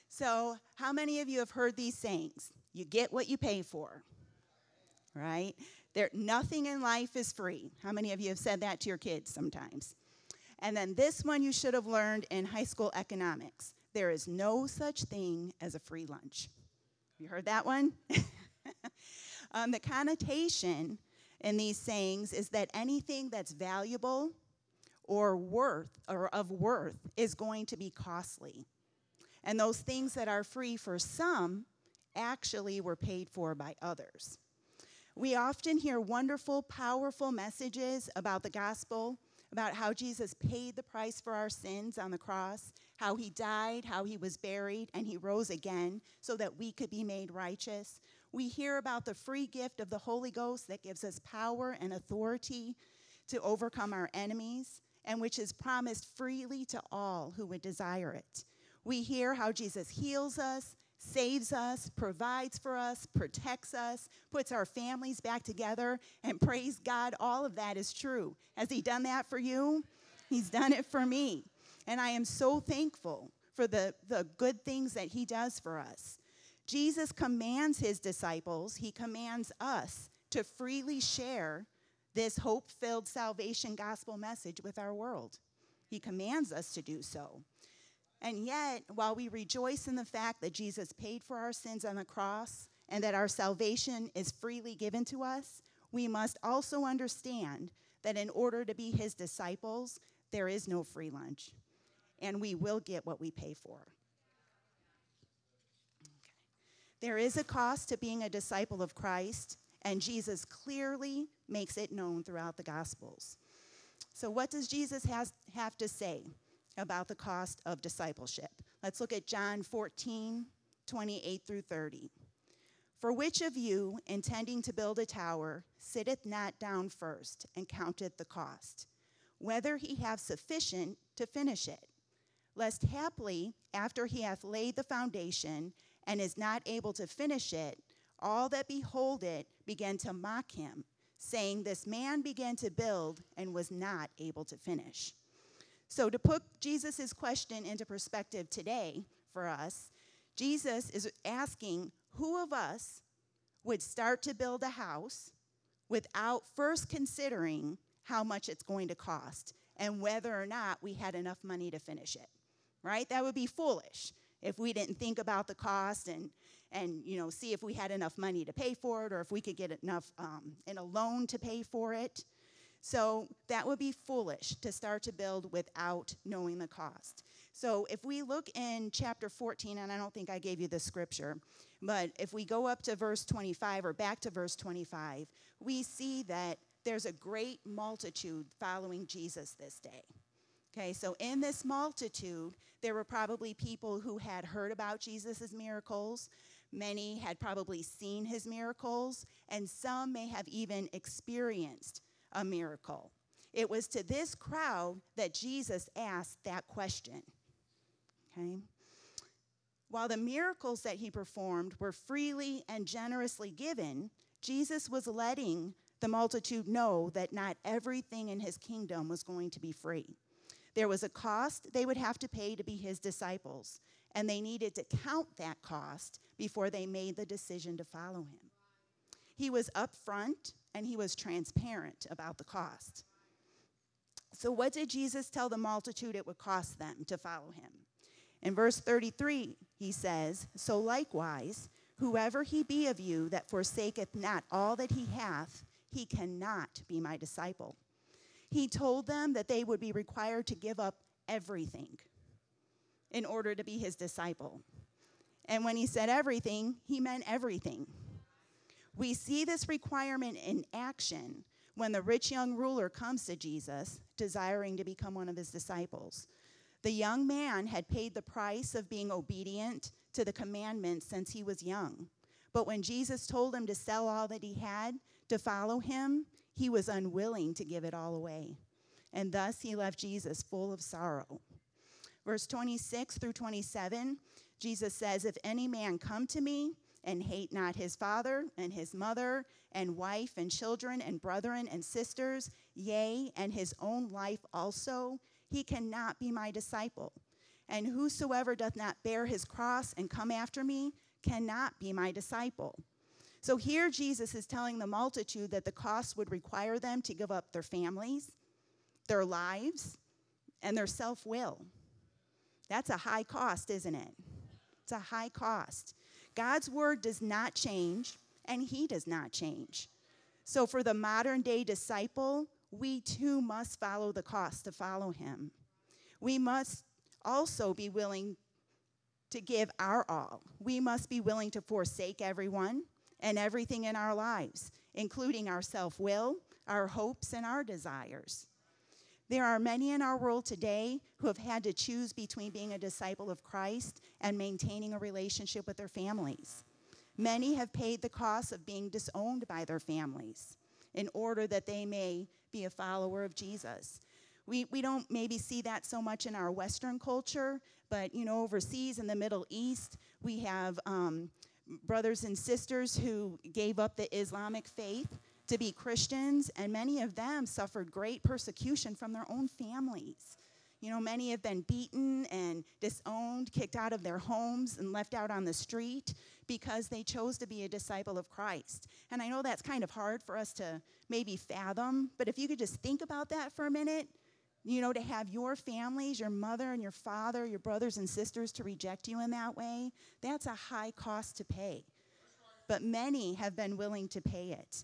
So, how many of you have heard these sayings? You get what you pay for, right? There, nothing in life is free. How many of you have said that to your kids sometimes? And then this one you should have learned in high school economics there is no such thing as a free lunch. You heard that one? *laughs* um, the connotation in these sayings is that anything that's valuable or worth or of worth is going to be costly. And those things that are free for some actually were paid for by others. We often hear wonderful, powerful messages about the gospel, about how Jesus paid the price for our sins on the cross, how he died, how he was buried, and he rose again so that we could be made righteous. We hear about the free gift of the Holy Ghost that gives us power and authority to overcome our enemies and which is promised freely to all who would desire it. We hear how Jesus heals us, saves us, provides for us, protects us, puts our families back together, and praise God, all of that is true. Has He done that for you? He's done it for me. And I am so thankful for the, the good things that He does for us. Jesus commands His disciples, He commands us to freely share this hope filled salvation gospel message with our world. He commands us to do so. And yet, while we rejoice in the fact that Jesus paid for our sins on the cross and that our salvation is freely given to us, we must also understand that in order to be his disciples, there is no free lunch, and we will get what we pay for. Okay. There is a cost to being a disciple of Christ, and Jesus clearly makes it known throughout the Gospels. So, what does Jesus has, have to say about the cost of discipleship? Let's look at John 14, 28 through 30. For which of you, intending to build a tower, sitteth not down first and counteth the cost, whether he have sufficient to finish it? Lest haply, after he hath laid the foundation and is not able to finish it, all that behold it begin to mock him, saying, This man began to build and was not able to finish. So, to put Jesus' question into perspective today for us, Jesus is asking who of us would start to build a house without first considering how much it's going to cost and whether or not we had enough money to finish it, right? That would be foolish if we didn't think about the cost and and you know see if we had enough money to pay for it or if we could get enough um, in a loan to pay for it so that would be foolish to start to build without knowing the cost so if we look in chapter 14 and i don't think i gave you the scripture but if we go up to verse 25 or back to verse 25 we see that there's a great multitude following jesus this day Okay, so in this multitude, there were probably people who had heard about Jesus' miracles. Many had probably seen his miracles, and some may have even experienced a miracle. It was to this crowd that Jesus asked that question. Okay? While the miracles that he performed were freely and generously given, Jesus was letting the multitude know that not everything in his kingdom was going to be free. There was a cost they would have to pay to be his disciples, and they needed to count that cost before they made the decision to follow him. He was upfront and he was transparent about the cost. So, what did Jesus tell the multitude it would cost them to follow him? In verse 33, he says, So likewise, whoever he be of you that forsaketh not all that he hath, he cannot be my disciple. He told them that they would be required to give up everything in order to be his disciple. And when he said everything, he meant everything. We see this requirement in action when the rich young ruler comes to Jesus, desiring to become one of his disciples. The young man had paid the price of being obedient to the commandments since he was young. But when Jesus told him to sell all that he had to follow him, he was unwilling to give it all away. And thus he left Jesus full of sorrow. Verse 26 through 27, Jesus says, If any man come to me and hate not his father and his mother and wife and children and brethren and sisters, yea, and his own life also, he cannot be my disciple. And whosoever doth not bear his cross and come after me cannot be my disciple. So here Jesus is telling the multitude that the cost would require them to give up their families, their lives, and their self will. That's a high cost, isn't it? It's a high cost. God's word does not change, and he does not change. So for the modern day disciple, we too must follow the cost to follow him. We must also be willing to give our all. We must be willing to forsake everyone and everything in our lives, including our self will, our hopes, and our desires. There are many in our world today who have had to choose between being a disciple of Christ and maintaining a relationship with their families. Many have paid the cost of being disowned by their families in order that they may be a follower of Jesus. We, we don't maybe see that so much in our Western culture, but you know, overseas in the Middle East, we have um, brothers and sisters who gave up the Islamic faith to be Christians, and many of them suffered great persecution from their own families. You know, many have been beaten and disowned, kicked out of their homes, and left out on the street because they chose to be a disciple of Christ. And I know that's kind of hard for us to maybe fathom, but if you could just think about that for a minute, you know, to have your families, your mother and your father, your brothers and sisters to reject you in that way, that's a high cost to pay. But many have been willing to pay it.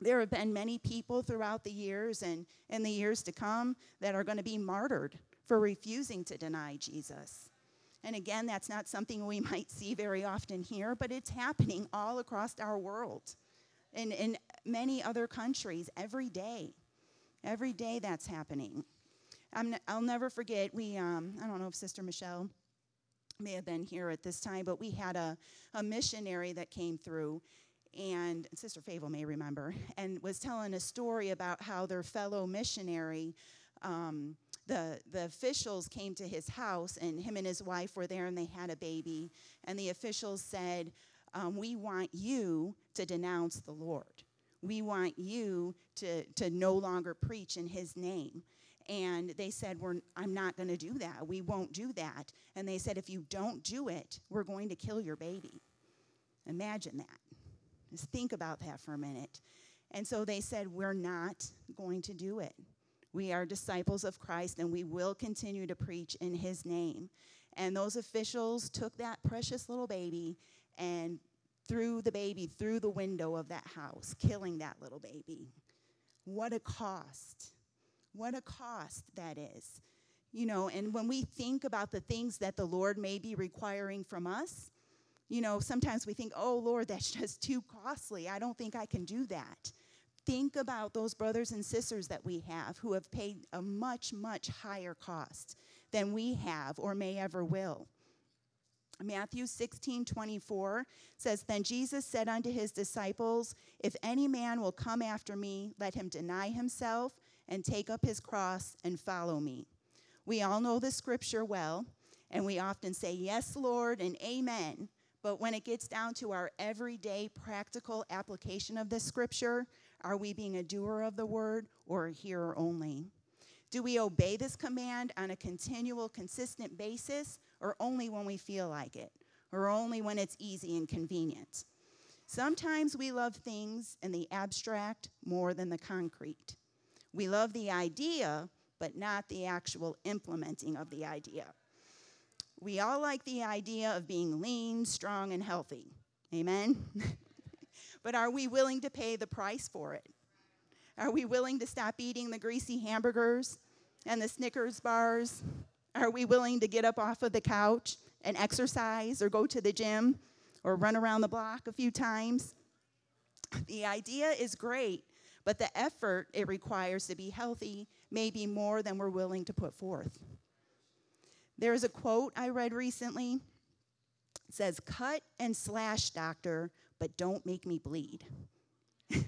There have been many people throughout the years and in the years to come that are going to be martyred for refusing to deny Jesus. And again, that's not something we *laughs* might see very often here, but it's happening all across our world and in many other countries every day. Every day that's happening. i will never forget, we, um, I don't know if Sister Michelle may have been here at this time, but we had a, a missionary that came through, and Sister Favel may remember, and was telling a story about how their fellow missionary, um, the, the officials came to his house, and him and his wife were there, and they had a baby. And the officials said, um, We want you to denounce the Lord we want you to, to no longer preach in his name. And they said, we're, I'm not going to do that. We won't do that. And they said, if you don't do it, we're going to kill your baby. Imagine that. Just think about that for a minute. And so they said, we're not going to do it. We are disciples of Christ and we will continue to preach in his name. And those officials took that precious little baby and threw the baby through the window of that house, killing that little baby. What a cost. What a cost that is. You know, and when we think about the things that the Lord may be requiring from us, you know, sometimes we think, oh, Lord, that's *laughs* just too costly. I don't think I can do that. Think about those brothers and sisters that we have who have paid a much, much higher cost than we have or may ever will. Matthew 16, 24 says, Then Jesus said unto his disciples, If any man will come after me, let him deny himself and take up his cross and follow me. We all know the scripture well, and we often say, Yes, Lord, and Amen. But when it gets down to our everyday practical application of this scripture, are we being a doer of the word or a hearer only? Do we obey this command on a continual, consistent basis, or only when we feel like it, or only when it's easy and convenient. Sometimes we love things in the abstract more than the concrete. We love the idea, but not the actual implementing of the idea. We all like the idea of being lean, strong, and healthy. Amen? *laughs* but are we willing to pay the price for it? Are we willing to stop eating the greasy hamburgers and the Snickers bars are we willing to get up off of the couch and exercise or go to the gym or run around the block a few times? The idea is great, but the effort it requires to be healthy may be more than we're willing to put forth. There is a quote I read recently. It says, Cut and slash, doctor, but don't make me bleed. *laughs*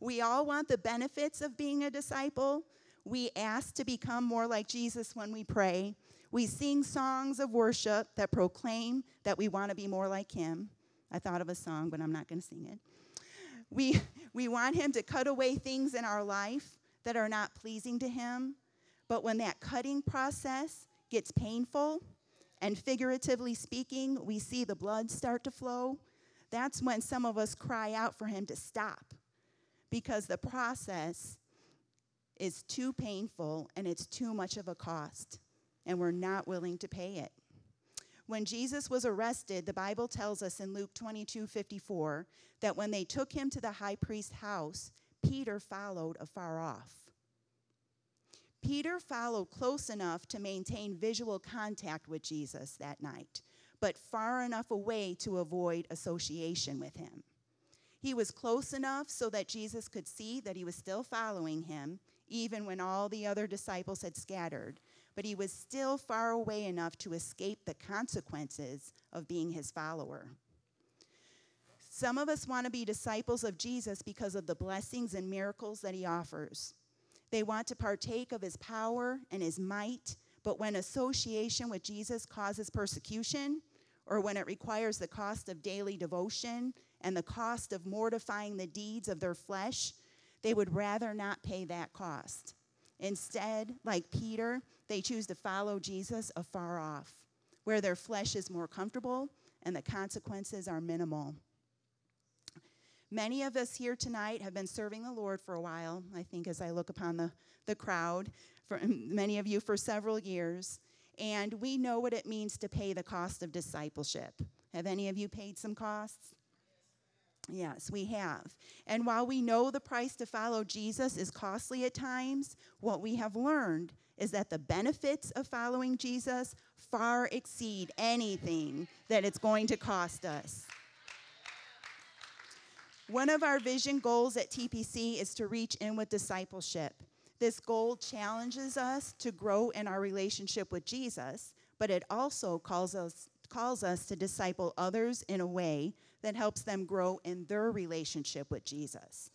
we all want the benefits of being a disciple. We ask to become more like Jesus when we pray. We sing songs of worship that proclaim that we want to be more like him. I thought of a song, but I'm not going to sing it. We, we want him to cut away things in our life that are not pleasing to him. But when that cutting process gets painful, and figuratively speaking, we see the blood start to flow, that's when some of us cry out for him to stop because the process is too painful and it's too much of a cost, and we're not willing to pay it. When Jesus was arrested, the Bible tells us in Luke 22 54 that when they took him to the high priest's house, Peter followed afar off. Peter followed close enough to maintain visual contact with Jesus that night, but far enough away to avoid association with him. He was close enough so that Jesus could see that he was still following him, even when all the other disciples had scattered, but he was still far away enough to escape the consequences of being his follower. Some of us want to be disciples of Jesus because of the blessings and miracles that he offers. They want to partake of his power and his might, but when association with Jesus causes persecution, or when it requires the cost of daily devotion and the cost of mortifying the deeds of their flesh, they would rather not pay that cost. Instead, like Peter, they choose to follow Jesus afar off, where their flesh is more comfortable and the consequences are minimal. Many of us here tonight have been serving the Lord for a while, I think, as I look upon the, the crowd, for *laughs* many of you for several years, and we know what it means to pay the cost of discipleship. Have any of you paid some costs? Yes, we have. And while we know the price to follow Jesus is costly at times, what we have learned is that the benefits of following Jesus far exceed anything that it's going to cost us. One of our vision goals at TPC is to reach in with discipleship. This goal challenges us to grow in our relationship with Jesus, but it also calls us, calls us to disciple others in a way that helps them grow in their relationship with Jesus.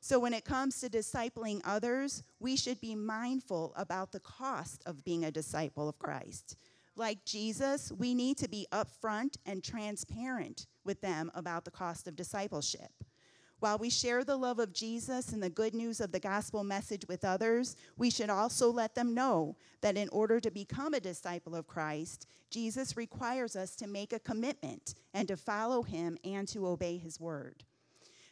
So, when it comes to discipling others, we should be mindful about the cost of being a disciple of Christ. Like Jesus, we need to be upfront and transparent with them about the cost of discipleship. While we share the love of Jesus and the good news of the gospel message with others, we should also let them know that in order to become a disciple of Christ, Jesus requires us to make a commitment and to follow him and to obey his word.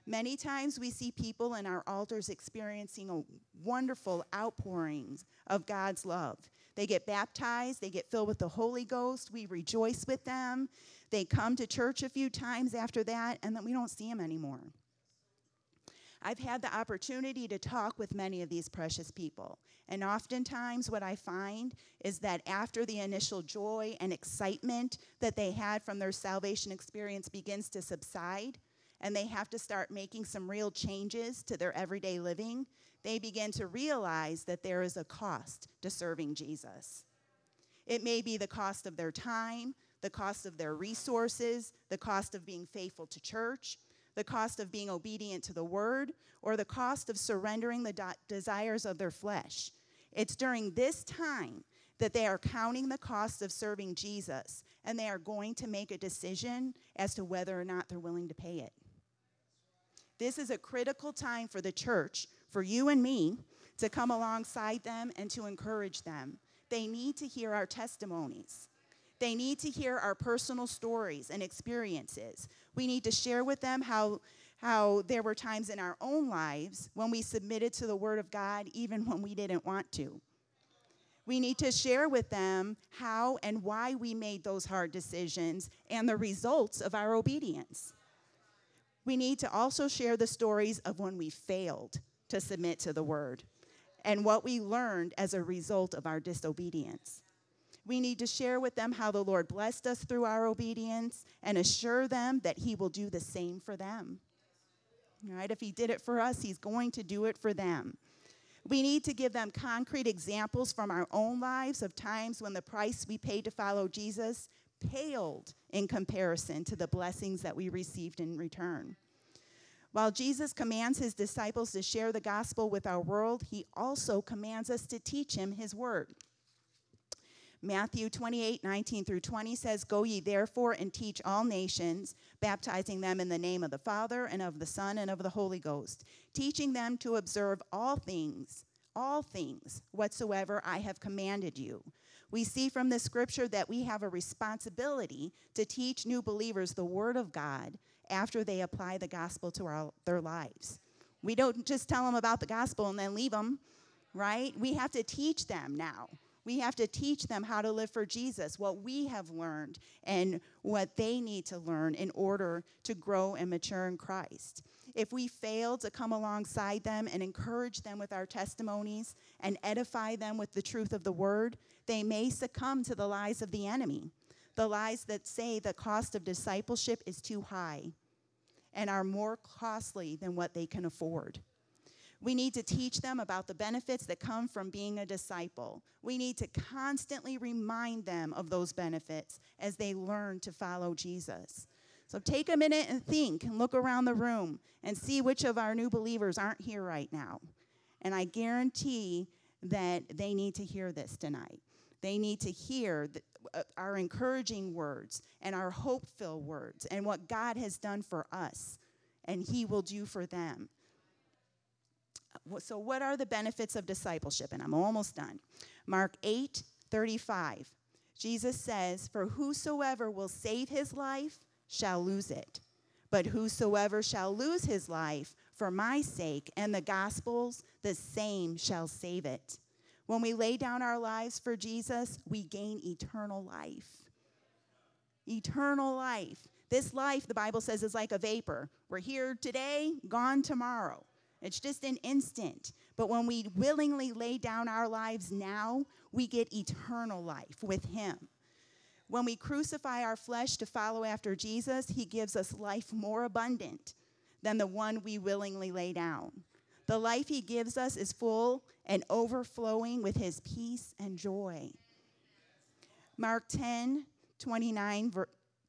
Many times we see people in our altars experiencing a wonderful outpourings of God's love. They get baptized, they get filled with the Holy Ghost, we rejoice with them. They come to church a few times after that, and then we don't see them anymore. I've had the opportunity to talk with many of these precious people. And oftentimes, what I find is that after the initial joy and excitement that they had from their salvation experience begins to subside, and they have to start making some real changes to their everyday living, they begin to realize that there is a cost to serving Jesus. It may be the cost of their time, the cost of their resources, the cost of being faithful to church, the cost of being obedient to the word, or the cost of surrendering the de- desires of their flesh. It's during this time that they are counting the cost of serving Jesus and they are going to make a decision as to whether or not they're willing to pay it. This is a critical time for the church, for you and me, to come alongside them and to encourage them. They need to hear our testimonies. They need to hear our personal stories and experiences. We need to share with them how, how there were times in our own lives when we submitted to the Word of God even when we didn't want to. We need to share with them how and why we made those hard decisions and the results of our obedience. We need to also share the stories of when we failed to submit to the Word and what we learned as a result of our disobedience. We need to share with them how the Lord blessed us through our obedience and assure them that He will do the same for them. All right, if he did it for us, he's going to do it for them. We need to give them concrete examples from our own lives of times when the price we paid to follow Jesus paled in comparison to the blessings that we received in return. While Jesus commands his disciples to share the gospel with our world, he also commands us to teach him his word. Matthew 28, 19 through 20 says, Go ye therefore and teach all nations, baptizing them in the name of the Father and of the Son and of the Holy Ghost, teaching them to observe all things, all things whatsoever I have commanded you. We see from the scripture that we have a responsibility to teach new believers the word of God after they apply the gospel to our, their lives. We don't just tell them about the gospel and then leave them, right? We have to teach them now. We have to teach them how to live for Jesus, what we have learned, and what they need to learn in order to grow and mature in Christ. If we fail to come alongside them and encourage them with our testimonies and edify them with the truth of the word, they may succumb to the lies of the enemy, the lies that say the cost of discipleship is too high and are more costly than what they can afford. We need to teach them about the benefits that come from being a disciple. We need to constantly remind them of those benefits as they learn to follow Jesus. So take a minute and think and look around the room and see which of our new believers aren't here right now. And I guarantee that they need to hear this tonight. They need to hear uh, our encouraging words and our hope filled words and what God has done for us and He will do for them. So, what are the benefits of discipleship? And I'm almost done. Mark 8 35. Jesus says, For whosoever will save his life shall lose it. But whosoever shall lose his life for my sake and the gospel's, the same shall save it. When we lay down our lives for Jesus, we gain eternal life. Eternal life. This life, the Bible says, is like a vapor. We're here today, gone tomorrow. It's just an instant. But when we willingly lay down our lives now, we get eternal life with Him. When we crucify our flesh to follow after Jesus, He gives us life more abundant than the one we willingly lay down. The life He gives us is full and overflowing with His peace and joy. Mark 10 29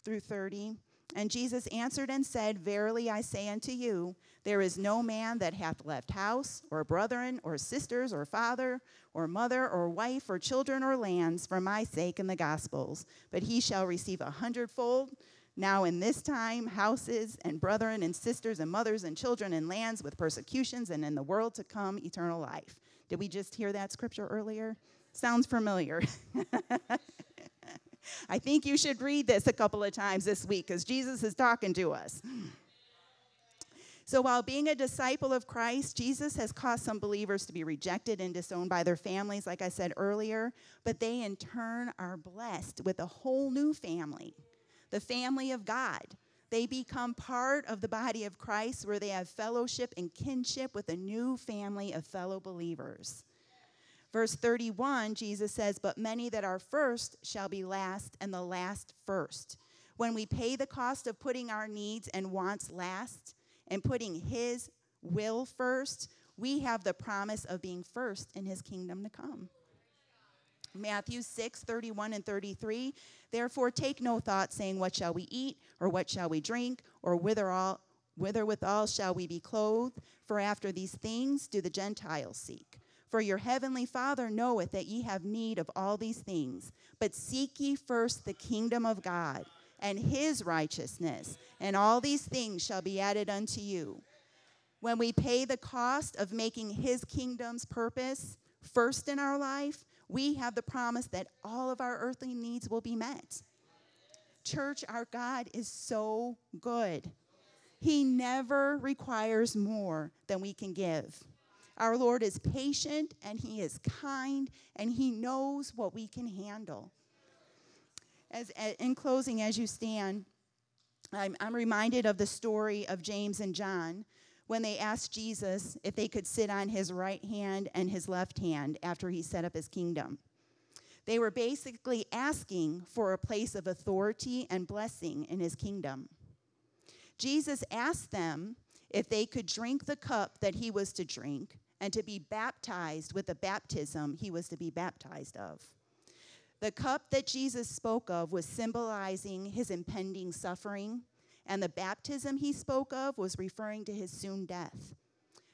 through 30. And Jesus answered and said, Verily I say unto you, there is no man that hath left house, or brethren, or sisters, or father, or mother, or wife, or children, or lands, for my sake in the Gospels, but he shall receive a hundredfold. Now in this time, houses, and brethren, and sisters, and mothers, and children, and lands with persecutions, and in the world to come, eternal life. Did we just hear that scripture earlier? Sounds familiar. *laughs* *laughs* I think you should read this a couple of times this week because Jesus is talking to us. So, while being a disciple of Christ, Jesus has caused some believers to be rejected and disowned by their families, like I said earlier, but they in turn are blessed with a whole new family, the family of God. They become part of the body of Christ where they have fellowship and kinship with a new family of fellow believers. Verse 31, Jesus says, But many that are first shall be last, and the last first. When we pay the cost of putting our needs and wants last and putting His will first, we have the promise of being first in His kingdom to come. Matthew 6, 31 and 33. Therefore, take no thought, saying, What shall we eat, or what shall we drink, or whither, all, whither withal shall we be clothed? For after these things do the Gentiles seek. For your heavenly Father knoweth that ye have need of all these things. But seek ye first the kingdom of God and his righteousness, and all these things shall be added unto you. When we pay the cost of making his kingdom's purpose first in our life, we have the promise that all of our earthly needs will be met. Church, our God is so good. He never requires more than we can give. Our Lord is patient and He is kind and He knows what we can handle. As, in closing, as you stand, I'm, I'm reminded of the story of James and John when they asked Jesus if they could sit on his right hand and his left hand after he set up his kingdom. They were basically asking for a place of authority and blessing in his kingdom. Jesus asked them if they could drink the cup that he was to drink and to be baptized with the baptism he was to be baptized of. The cup that Jesus spoke of was symbolizing his impending suffering, and the baptism he spoke of was referring to his soon death.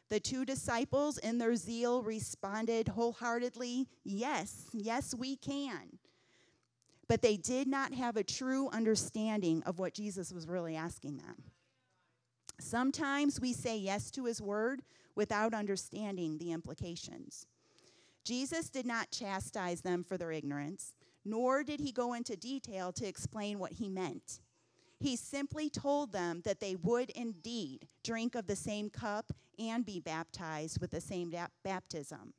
The two disciples, in their zeal, responded wholeheartedly, Yes, yes, we can. But they did not have a true understanding of what Jesus was really asking them. Sometimes we say yes to his word without understanding the implications. Jesus did not chastise them for their ignorance, nor did he go into detail to explain what he meant. He simply told them that they would indeed drink of the same cup and be baptized with the same baptism.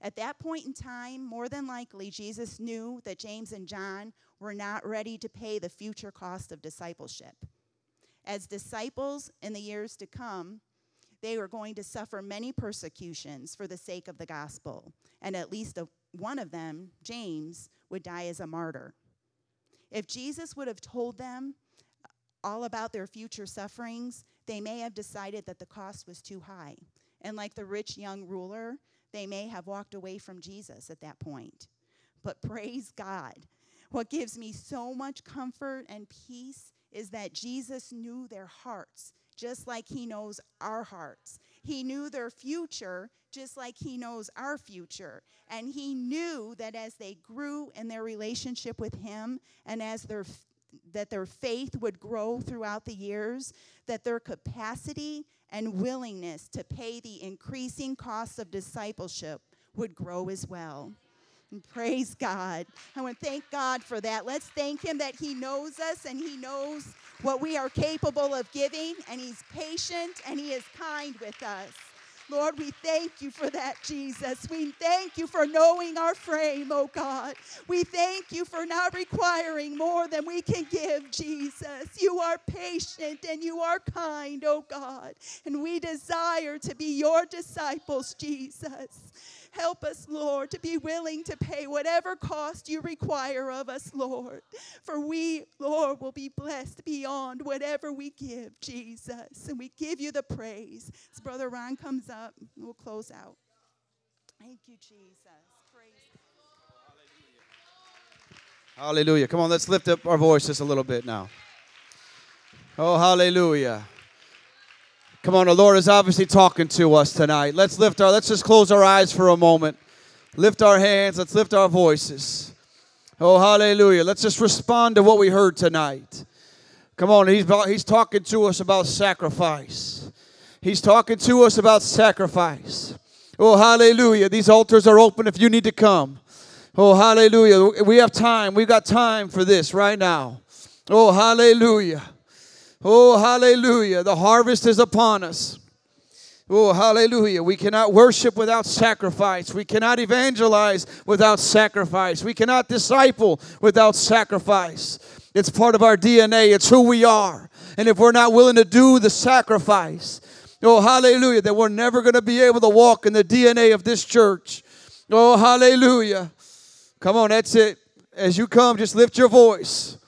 At that point in time, more than likely, Jesus knew that James and John were not ready to pay the future cost of discipleship. As disciples in the years to come, they were going to suffer many persecutions for the sake of the gospel, and at least a, one of them, James, would die as a martyr. If Jesus would have told them all about their future sufferings, they may have decided that the cost was too high. And like the rich young ruler, they may have walked away from Jesus at that point. But *laughs* praise God. What gives me so much comfort and peace is that Jesus knew their hearts just like he knows our hearts. He knew their future just like he knows our future. And he knew that as they grew in their relationship with him and as their that their faith would grow throughout the years, that their capacity and willingness to pay the increasing cost of discipleship would grow as well. And praise God. I want to thank God for that. Let's thank Him that He knows us and He knows what we are capable of giving, and He's patient and He is kind with us. Lord, we thank you for that, Jesus. We thank you for knowing our frame, oh God. We thank you for not requiring more than we can give, Jesus. You are patient and you are kind, oh God. And we desire to be your disciples, Jesus. Help us, Lord, to be willing to pay whatever cost you require of us, Lord. For we, Lord, will be blessed beyond whatever we give, Jesus. And we give you the praise. As Brother Ron comes up, we'll close out. Thank you, Jesus. Praise. Hallelujah. Come on, let's lift up our voices a little bit now. Oh, hallelujah. Come on, the Lord is obviously talking to us tonight. Let's lift our, let's just close our eyes for a moment. Lift our hands, let's lift our voices. Oh, hallelujah. Let's just respond to what we heard tonight. Come on, he's, he's talking to us about sacrifice. He's talking to us about sacrifice. Oh, hallelujah. These altars are open if you need to come. Oh, hallelujah. We have time. We've got time for this right now. Oh, hallelujah. Oh, hallelujah. The harvest is upon us. Oh, hallelujah. We cannot worship without sacrifice. We cannot evangelize without sacrifice. We cannot disciple without sacrifice. It's part of our DNA, it's who we are. And if we're not willing to do the sacrifice, oh, hallelujah, then we're never going to be able to walk in the DNA of this church. Oh, hallelujah. Come on, that's it. As you come, just lift your voice.